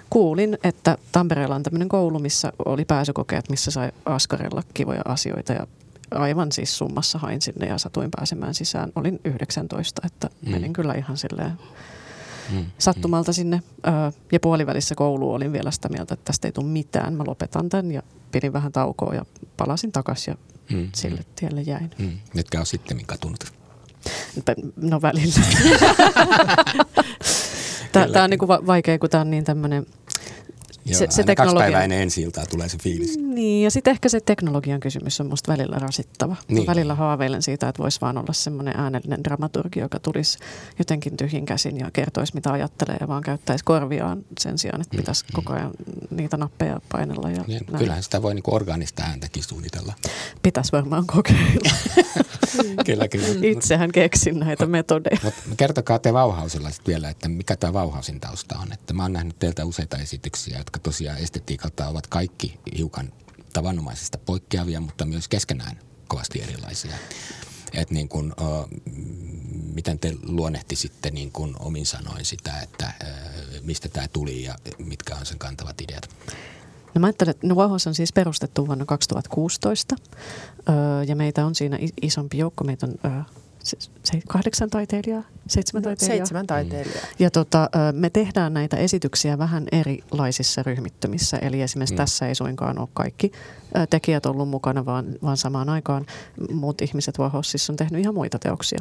kuulin, että Tampereella on tämmöinen koulu, missä oli pääsykokeet, missä sai askarella kivoja asioita ja aivan siis summassa hain sinne ja satuin pääsemään sisään. Olin 19, että mm. menin kyllä ihan silleen mm. sattumalta sinne. Ja puolivälissä koulu olin vielä sitä mieltä, että tästä ei tule mitään. Mä lopetan tämän ja pidin vähän taukoa ja palasin takaisin ja mm. sille tielle jäin. Mm. Mitkä on sitten katunut? No välillä. Tämä on niinku vaikea, kun tämä on niin tämmöinen Joo, se, se teknologia... kaksi päivää ennen ensi iltaa tulee se fiilis. Niin, ja sitten ehkä se teknologian kysymys on musta välillä rasittava. Niin. Välillä haaveilen siitä, että voisi vaan olla semmoinen äänellinen dramaturgi, joka tulisi jotenkin tyhjin käsin ja kertoisi, mitä ajattelee ja vaan käyttäisi korviaan sen sijaan, että mm, pitäisi mm. koko ajan niitä nappeja painella. Ja niin, kyllähän sitä voi niinku organista ääntäkin suunnitella. Pitäisi varmaan kokeilla. kyllä, kyllä. Itsehän keksin näitä metodeja. Mut kertokaa te Vauhausilla vielä, että mikä tämä Vauhausin tausta on. Että mä oon nähnyt teiltä useita esityksiä, jotka tosiaan estetiikalta ovat kaikki hiukan tavanomaisesta poikkeavia, mutta myös keskenään kovasti erilaisia. Et niin kun, miten te luonnehtisitte niin kun omin sanoin sitä, että mistä tämä tuli ja mitkä on sen kantavat ideat? No mä ajattelen, että no on siis perustettu vuonna 2016 öö, ja meitä on siinä isompi joukko. Meitä on se, kahdeksan taiteilijaa, seitsemän no, taiteilijaa. Seitsemän taiteilijaa. Ja tota, me tehdään näitä esityksiä vähän erilaisissa ryhmittymissä. Eli esimerkiksi mm. tässä ei suinkaan ole kaikki tekijät ollut mukana, vaan, vaan samaan aikaan muut ihmiset Vahossissa on tehnyt ihan muita teoksia.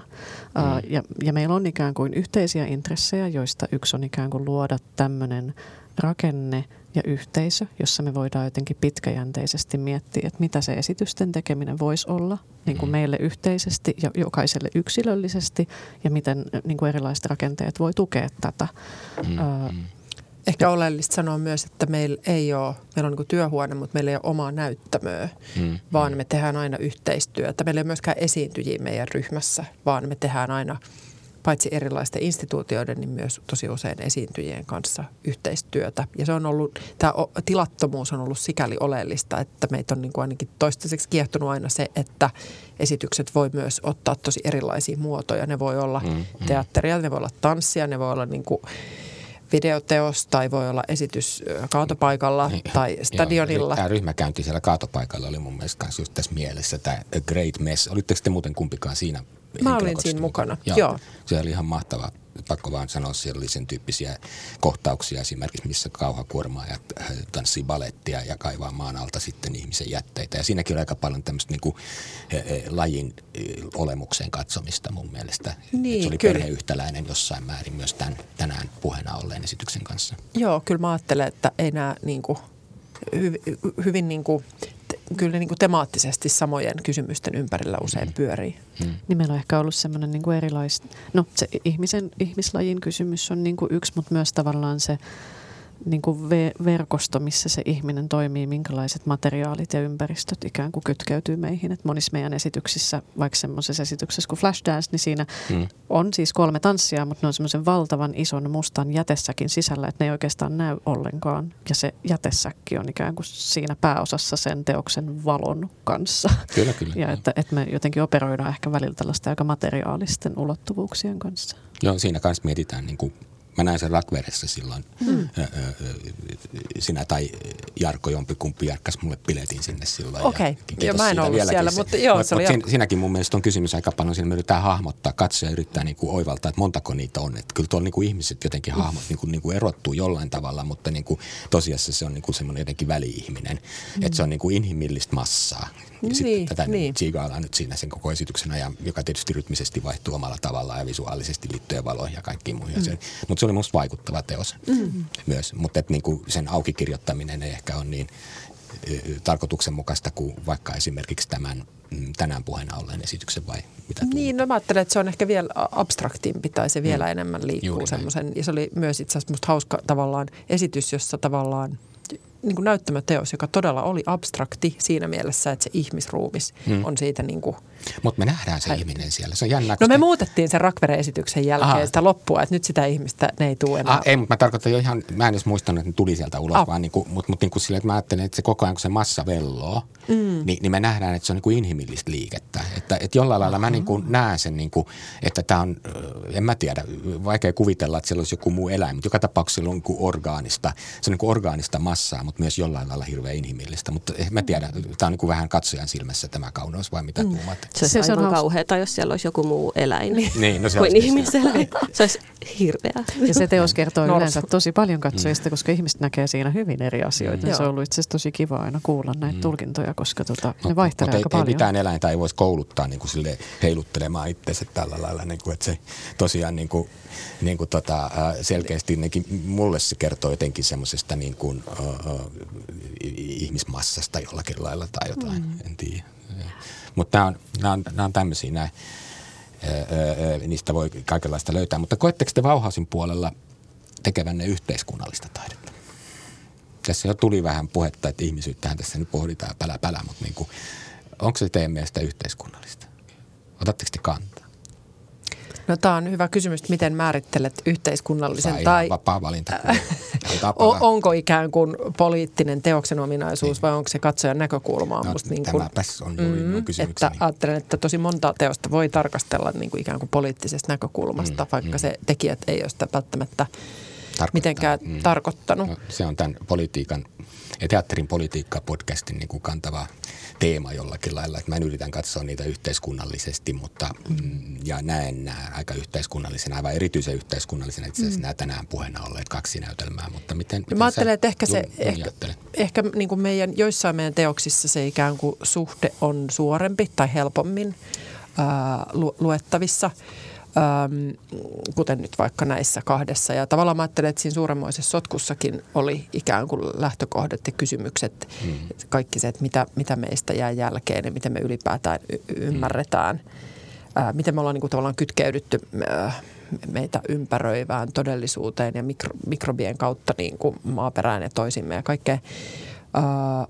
Mm. Ja, ja meillä on ikään kuin yhteisiä intressejä, joista yksi on ikään kuin luoda tämmöinen rakenne – ja yhteisö, jossa me voidaan jotenkin pitkäjänteisesti miettiä, että mitä se esitysten tekeminen voisi olla niin kuin mm. meille yhteisesti ja jokaiselle yksilöllisesti ja miten niin kuin erilaiset rakenteet voi tukea tätä. Mm. Öö, Ehkä oleellista sanoa myös, että meillä ei ole, meillä on niin työhuone, mutta meillä ei ole omaa näyttämöä, mm. vaan me tehdään aina yhteistyötä. Meillä ei ole myöskään esiintyjiä meidän ryhmässä, vaan me tehdään aina – paitsi erilaisten instituutioiden, niin myös tosi usein esiintyjien kanssa yhteistyötä. Ja se on ollut, tämä tilattomuus on ollut sikäli oleellista, että meitä on niin kuin ainakin toistaiseksi kiehtonut aina se, että esitykset voi myös ottaa tosi erilaisia muotoja. Ne voi olla mm, mm. teatteria, ne voi olla tanssia, ne voi olla niin kuin videoteos tai voi olla esitys kaatopaikalla niin, tai stadionilla. Joo, tämä ryhmäkäynti siellä kaatopaikalla oli mun mielestä myös just tässä mielessä, tämä Great Mess. Olitteko te muuten kumpikaan siinä Mä olin siinä mukana, joo. joo. Se oli ihan mahtava. Pakko vaan sanoa, siellä oli sen tyyppisiä kohtauksia esimerkiksi, missä kauhakuormaajat äh, tanssii balettia ja kaivaa maan alta sitten ihmisen jätteitä. Ja siinäkin oli aika paljon tämmöistä niin kuin, eh, eh, lajin eh, olemukseen katsomista mun mielestä. Niin, se oli kyllä. perheyhtäläinen jossain määrin myös tämän, tänään puheena olleen esityksen kanssa. Joo, kyllä mä ajattelen, että ei nämä niin kuin, hyvin, hyvin niin kuin kyllä niin kuin temaattisesti samojen kysymysten ympärillä usein mm. pyörii. Mm. Niin meillä on ehkä ollut semmoinen niin erilaista, no se ihmisen, ihmislajin kysymys on niin kuin yksi, mutta myös tavallaan se niin kuin verkosto, missä se ihminen toimii, minkälaiset materiaalit ja ympäristöt ikään kuin kytkeytyy meihin. Et monissa meidän esityksissä, vaikka semmoisessa esityksessä kuin Flashdance, niin siinä mm. on siis kolme tanssia, mutta ne on semmoisen valtavan ison mustan jätessäkin sisällä, että ne ei oikeastaan näy ollenkaan. Ja se jätesäkki on ikään kuin siinä pääosassa sen teoksen valon kanssa. Kyllä, kyllä. Ja että, että me jotenkin operoidaan ehkä välillä tällaista aika materiaalisten ulottuvuuksien kanssa. Joo, siinä kanssa mietitään niin kuin Mä näin sen Rakveressä silloin. Mm. Sinä tai Jarkko jompikumpi järkkäs mulle piletin sinne silloin. Okei, okay. mä en ollut siellä, se. mutta joo, se oli mut Siinäkin mun mielestä on kysymys aika paljon, siinä me yritetään hahmottaa, katsoa ja yrittää niinku oivaltaa, että montako niitä on. Että kyllä tuolla niinku ihmiset jotenkin mm. hahmot niinku, niinku erottuu jollain tavalla, mutta niinku, tosiasiassa se on niinku semmoinen jotenkin väli-ihminen. Mm. Että se on niinku inhimillistä massaa Ja niin, sitten tätä niin. tsiigaillaan nyt siinä sen koko esityksen ajan, joka tietysti rytmisesti vaihtuu omalla tavallaan ja visuaalisesti liittyen valoihin ja kaikkiin muihin. Mm. Mutta se oli musta vaikuttava teos mm. myös. Mutta niinku sen aukikirjoittaminen ei ehkä ole niin tarkoituksenmukaista kuin vaikka esimerkiksi tämän mm, tänään puheena olleen esityksen vai mitä tuntuu? Niin, no mä ajattelen, että se on ehkä vielä abstraktimpi tai se vielä mm. enemmän liikkuu semmoisen. Ja se oli myös itse asiassa musta hauska tavallaan esitys, jossa tavallaan – niin kuin näyttämöteos, joka todella oli abstrakti siinä mielessä, että se ihmisruumis hmm. on siitä niin kuin – mutta me nähdään se ihminen siellä. Se on jännä. No me muutettiin sen Rakvere-esityksen jälkeen Aha. sitä loppua, että nyt sitä ihmistä ne ei tule enää. Ah, ei, mutta mä tarkoitan jo ihan, mä en edes muistanut, että ne tuli sieltä ulos, ah. vaan niin kuin, mutta, mutta niin kuin sille, että mä ajattelen, että se koko ajan kun se massa velloo, mm. niin, niin, me nähdään, että se on niin kuin inhimillistä liikettä. Että, että jollain lailla mä niin kuin näen sen, niin kuin, että tämä on, en mä tiedä, vaikea kuvitella, että siellä olisi joku muu eläin, mutta joka tapauksessa on niin kuin orgaanista, se on niin kuin orgaanista massaa, mutta myös jollain lailla hirveän inhimillistä. Mutta mä tiedä, tämä on niin kuin vähän katsojan silmässä tämä kauneus vai mitä mm. tuumat? Se, se, se on kauheata, jos siellä olisi joku muu eläin niin, no se kuin ihmiseläin. Se olisi hirveä. Ja se teos kertoo Norsu. yleensä tosi paljon katsojista, mm. koska ihmiset näkee siinä hyvin eri asioita. Mm. Se on ollut itse asiassa tosi kiva aina kuulla näitä mm. tulkintoja, koska tota, no, ne vaihtelee aika ei, paljon. Ei mitään eläintä ei voisi kouluttaa niin kuin sille heiluttelemaan itsensä tällä lailla, niin kuin, että se tosiaan niin kuin, niin kuin tota, selkeästi nekin, mulle se kertoo jotenkin semmoisesta niin kuin, uh, ihmismassasta jollakin lailla tai jotain, mm. en tiedä. Mutta nämä on, nämä on, nämä on tämmöisiä näin. niistä voi kaikenlaista löytää. Mutta koetteko te Vauhausin puolella tekevänne yhteiskunnallista taidetta? Tässä jo tuli vähän puhetta, että ihmisyyttähän tässä nyt pohditaan pälä pälä, mutta niin kuin, onko se teidän mielestä yhteiskunnallista? Otatteko te kantaa? No tämä on hyvä kysymys, että miten määrittelet yhteiskunnallisen tai... vapaa valinta. o, onko ikään kuin poliittinen teoksen ominaisuus niin. vai onko se katsojan näkökulma? No, musta niin kuin, on juuri mm, Että ajattelen, että tosi monta teosta voi tarkastella niin kuin ikään kuin poliittisesta näkökulmasta, mm, vaikka mm. se tekijät ei ole sitä välttämättä Tarkoittaa. mitenkään mm. tarkoittanut. No, se on tämän politiikan ja teatterin politiikka podcastin niin kuin kantava teema jollakin lailla. Että mä yritän katsoa niitä yhteiskunnallisesti, mutta mm, ja näen nämä aika yhteiskunnallisena, aivan erityisen yhteiskunnallisena itse asiassa mm. nämä tänään puheena olleet kaksi näytelmää. Mutta miten, miten mä ajattelen, että ehkä se, ehkä, ehkä niin kuin meidän, joissain meidän teoksissa se ikään kuin suhde on suorempi tai helpommin ää, lu, luettavissa – ähm, kuten nyt vaikka näissä kahdessa. Ja tavallaan mä ajattelen, että siinä suuremmoisessa sotkussakin oli ikään kuin lähtökohdat ja kysymykset, mm. kaikki se, että mitä, mitä meistä jää jälkeen ja miten me ylipäätään y- ymmärretään, äh, miten me ollaan niin kuin tavallaan kytkeydytty äh, meitä ympäröivään todellisuuteen ja mikro, mikrobien kautta niin kuin maaperään ja toisimme ja kaikkea. Äh,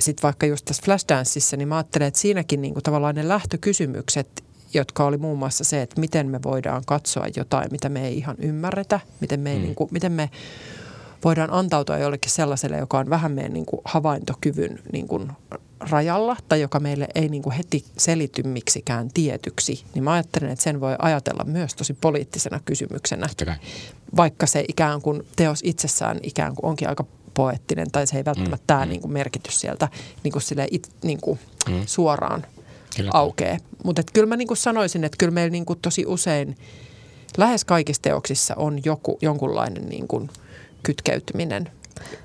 sitten vaikka just tässä Flashdanceissa, niin mä ajattelen, että siinäkin niin kuin tavallaan ne lähtökysymykset jotka oli muun muassa se, että miten me voidaan katsoa jotain, mitä me ei ihan ymmärretä, miten me, mm. niin kuin, miten me voidaan antautua jollekin sellaiselle, joka on vähän meidän niin kuin havaintokyvyn niin kuin rajalla tai joka meille ei niin kuin heti selity miksikään tietyksi, niin mä ajattelen, että sen voi ajatella myös tosi poliittisena kysymyksenä. Vaikka se ikään kuin teos itsessään ikään kuin onkin aika poettinen tai se ei välttämättä mm, tämä mm. Niin kuin merkitys sieltä niin kuin sille it, niin kuin mm. suoraan Kyllä. aukeaa. Mutta kyllä mä niin kuin sanoisin, että kyllä meillä niin kuin tosi usein lähes kaikissa teoksissa on joku, jonkunlainen niin kuin kytkeytyminen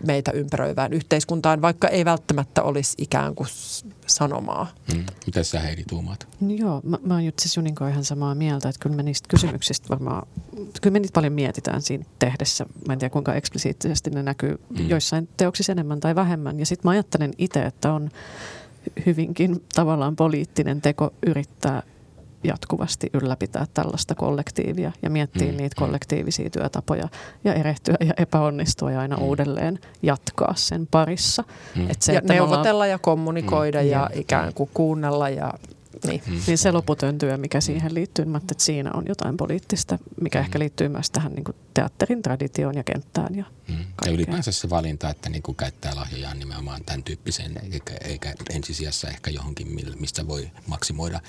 meitä ympäröivään yhteiskuntaan, vaikka ei välttämättä olisi ikään kuin sanomaa. Mm. Mitä sä Heidi tuumaat? No joo, mä, mä oon Jutsi Juninko ihan samaa mieltä, että kyllä me niistä kysymyksistä varmaan, kyllä me niitä paljon mietitään siinä tehdessä. Mä en tiedä kuinka eksplisiittisesti ne näkyy mm. joissain teoksissa enemmän tai vähemmän. Ja sitten mä ajattelen itse, että on hyvinkin tavallaan poliittinen teko yrittää jatkuvasti ylläpitää tällaista kollektiivia ja miettiä mm, niitä mm. kollektiivisia työtapoja ja erehtyä ja epäonnistua ja aina mm. uudelleen jatkaa sen parissa. Mm. Et se, ja että neuvotella ollaan... ja kommunikoida mm, ja mm, ikään kuin kuunnella ja niin. Mm. niin se loputon työ, mikä siihen liittyy, mä että siinä on jotain poliittista, mikä mm. ehkä liittyy myös tähän niin kuin teatterin traditioon ja kenttään. Ja, mm. ja ylipäänsä se valinta, että niin kuin käyttää lahjojaan nimenomaan tämän tyyppiseen, eikä, eikä ensisijassa ehkä johonkin, mistä voi maksimoida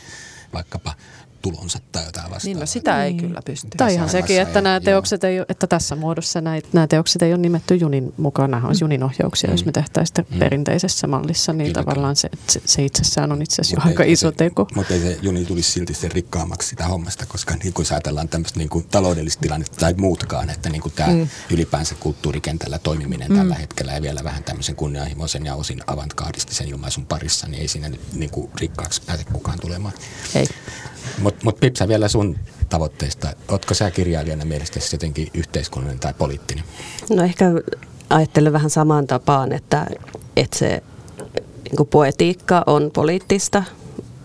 vaikkapa tulonsa tai jotain vastaavaa. Niin, no sitä ei niin. kyllä pysty. Tai ihan sekin, että, nämä teokset ei, että tässä muodossa näitä, nämä teokset ei ole nimetty junin mukaan, nämä olisi mm. junin ohjauksia, mm. jos me tehtäisiin mm. perinteisessä mallissa, niin kyllä, tavallaan se, se, se itsessään on itse asiassa jo aika iso se, teko. Mutta ei se juni tulisi silti sen rikkaammaksi sitä hommasta, koska niin kuin ajatellaan tämmöistä niin kuin taloudellista tilannetta tai muutkaan, että niin kuin tämä mm. ylipäänsä kulttuurikentällä toimiminen mm. tällä hetkellä ja vielä vähän tämmöisen kunnianhimoisen ja osin avantgardistisen ilmaisun parissa, niin ei siinä nyt niin kuin rikkaaksi pääse kukaan tulemaan. Ei. Mutta mut Pipsa vielä sun tavoitteista. Oletko sä kirjailijana mielestäsi jotenkin yhteiskunnallinen tai poliittinen? No ehkä ajattelen vähän samaan tapaan, että, että se niin poetiikka on poliittista,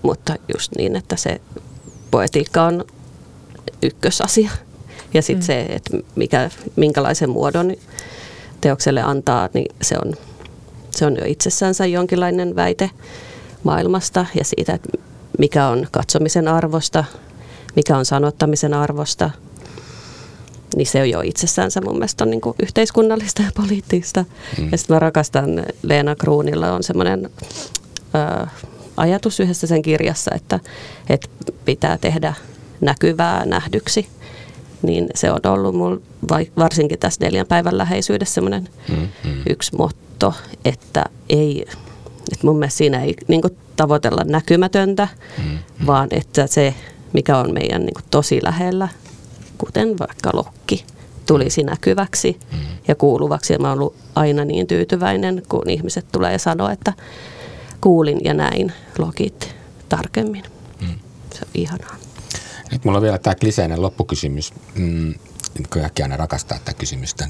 mutta just niin, että se poetiikka on ykkösasia. Ja sitten mm. se, että mikä, minkälaisen muodon teokselle antaa, niin se on, se on jo itsessänsä jonkinlainen väite maailmasta ja siitä, että mikä on katsomisen arvosta, mikä on sanottamisen arvosta, niin se on jo itsessänsä mun mielestä on niin kuin yhteiskunnallista ja poliittista. Mm. Ja sitten mä rakastan Leena Kruunilla on semmoinen ajatus yhdessä sen kirjassa, että, että pitää tehdä näkyvää nähdyksi. Niin se on ollut mulla varsinkin tässä neljän päivän läheisyydessä semmoinen mm, mm. yksi motto, että ei, että mun mielestä siinä ei niin tavoitella näkymätöntä, mm, mm. vaan että se, mikä on meidän niin tosi lähellä, kuten vaikka lokki, tulisi näkyväksi mm. ja kuuluvaksi. Ja mä oon ollut aina niin tyytyväinen, kun ihmiset tulee ja sanoo, että kuulin ja näin lokit tarkemmin. Mm. Se on ihanaa. Nyt mulla on vielä tämä kliseinen loppukysymys. Mm, kaikki aina rakastaa tätä kysymystä.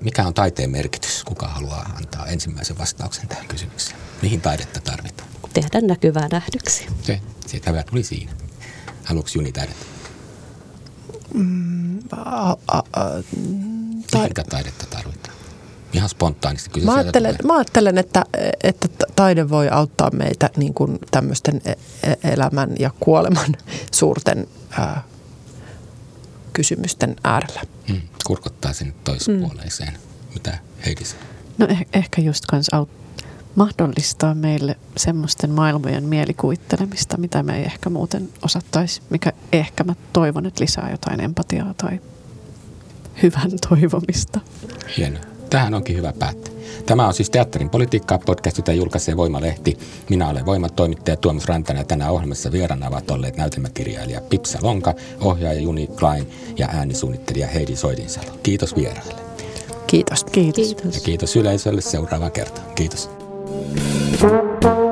Mikä on taiteen merkitys? Kuka haluaa antaa ensimmäisen vastauksen tähän kysymykseen? Mihin taidetta tarvitaan? Tehdä näkyvää nähdyksi. Se, siitä hyvä tuli siinä. Haluatko Juni taidetta? Mm, a, a, a, tai... Mihinkä taidetta tarvitaan? Ihan spontaanisti. Kyllä mä, ajattelen, mä ajattelen, että, että taide voi auttaa meitä niin kuin tämmöisten e, e, elämän ja kuoleman suurten ää, kysymysten äärellä. Mm, kurkottaa sinne toispuoleiseen. Mm. Mitä Heidi No eh- ehkä just kans aut- mahdollistaa meille semmoisten maailmojen mielikuvittelemista, mitä me ei ehkä muuten osattaisi, mikä ehkä mä toivon, että lisää jotain empatiaa tai hyvän toivomista. Hienoa. Tähän onkin hyvä päättää. Tämä on siis Teatterin politiikkaa podcast, jota julkaisee Voimalehti. Minä olen Voimatoimittaja Tuomas Rantanen ja tänään ohjelmassa vieraana ovat olleet näytelmäkirjailija Pipsa Lonka, ohjaaja Juni Klein ja äänisuunnittelija Heidi Soidinsalo. Kiitos vieraille. Kiitos. Kiitos. Ja kiitos yleisölle seuraavaan kertaan. Kiitos. Thank you.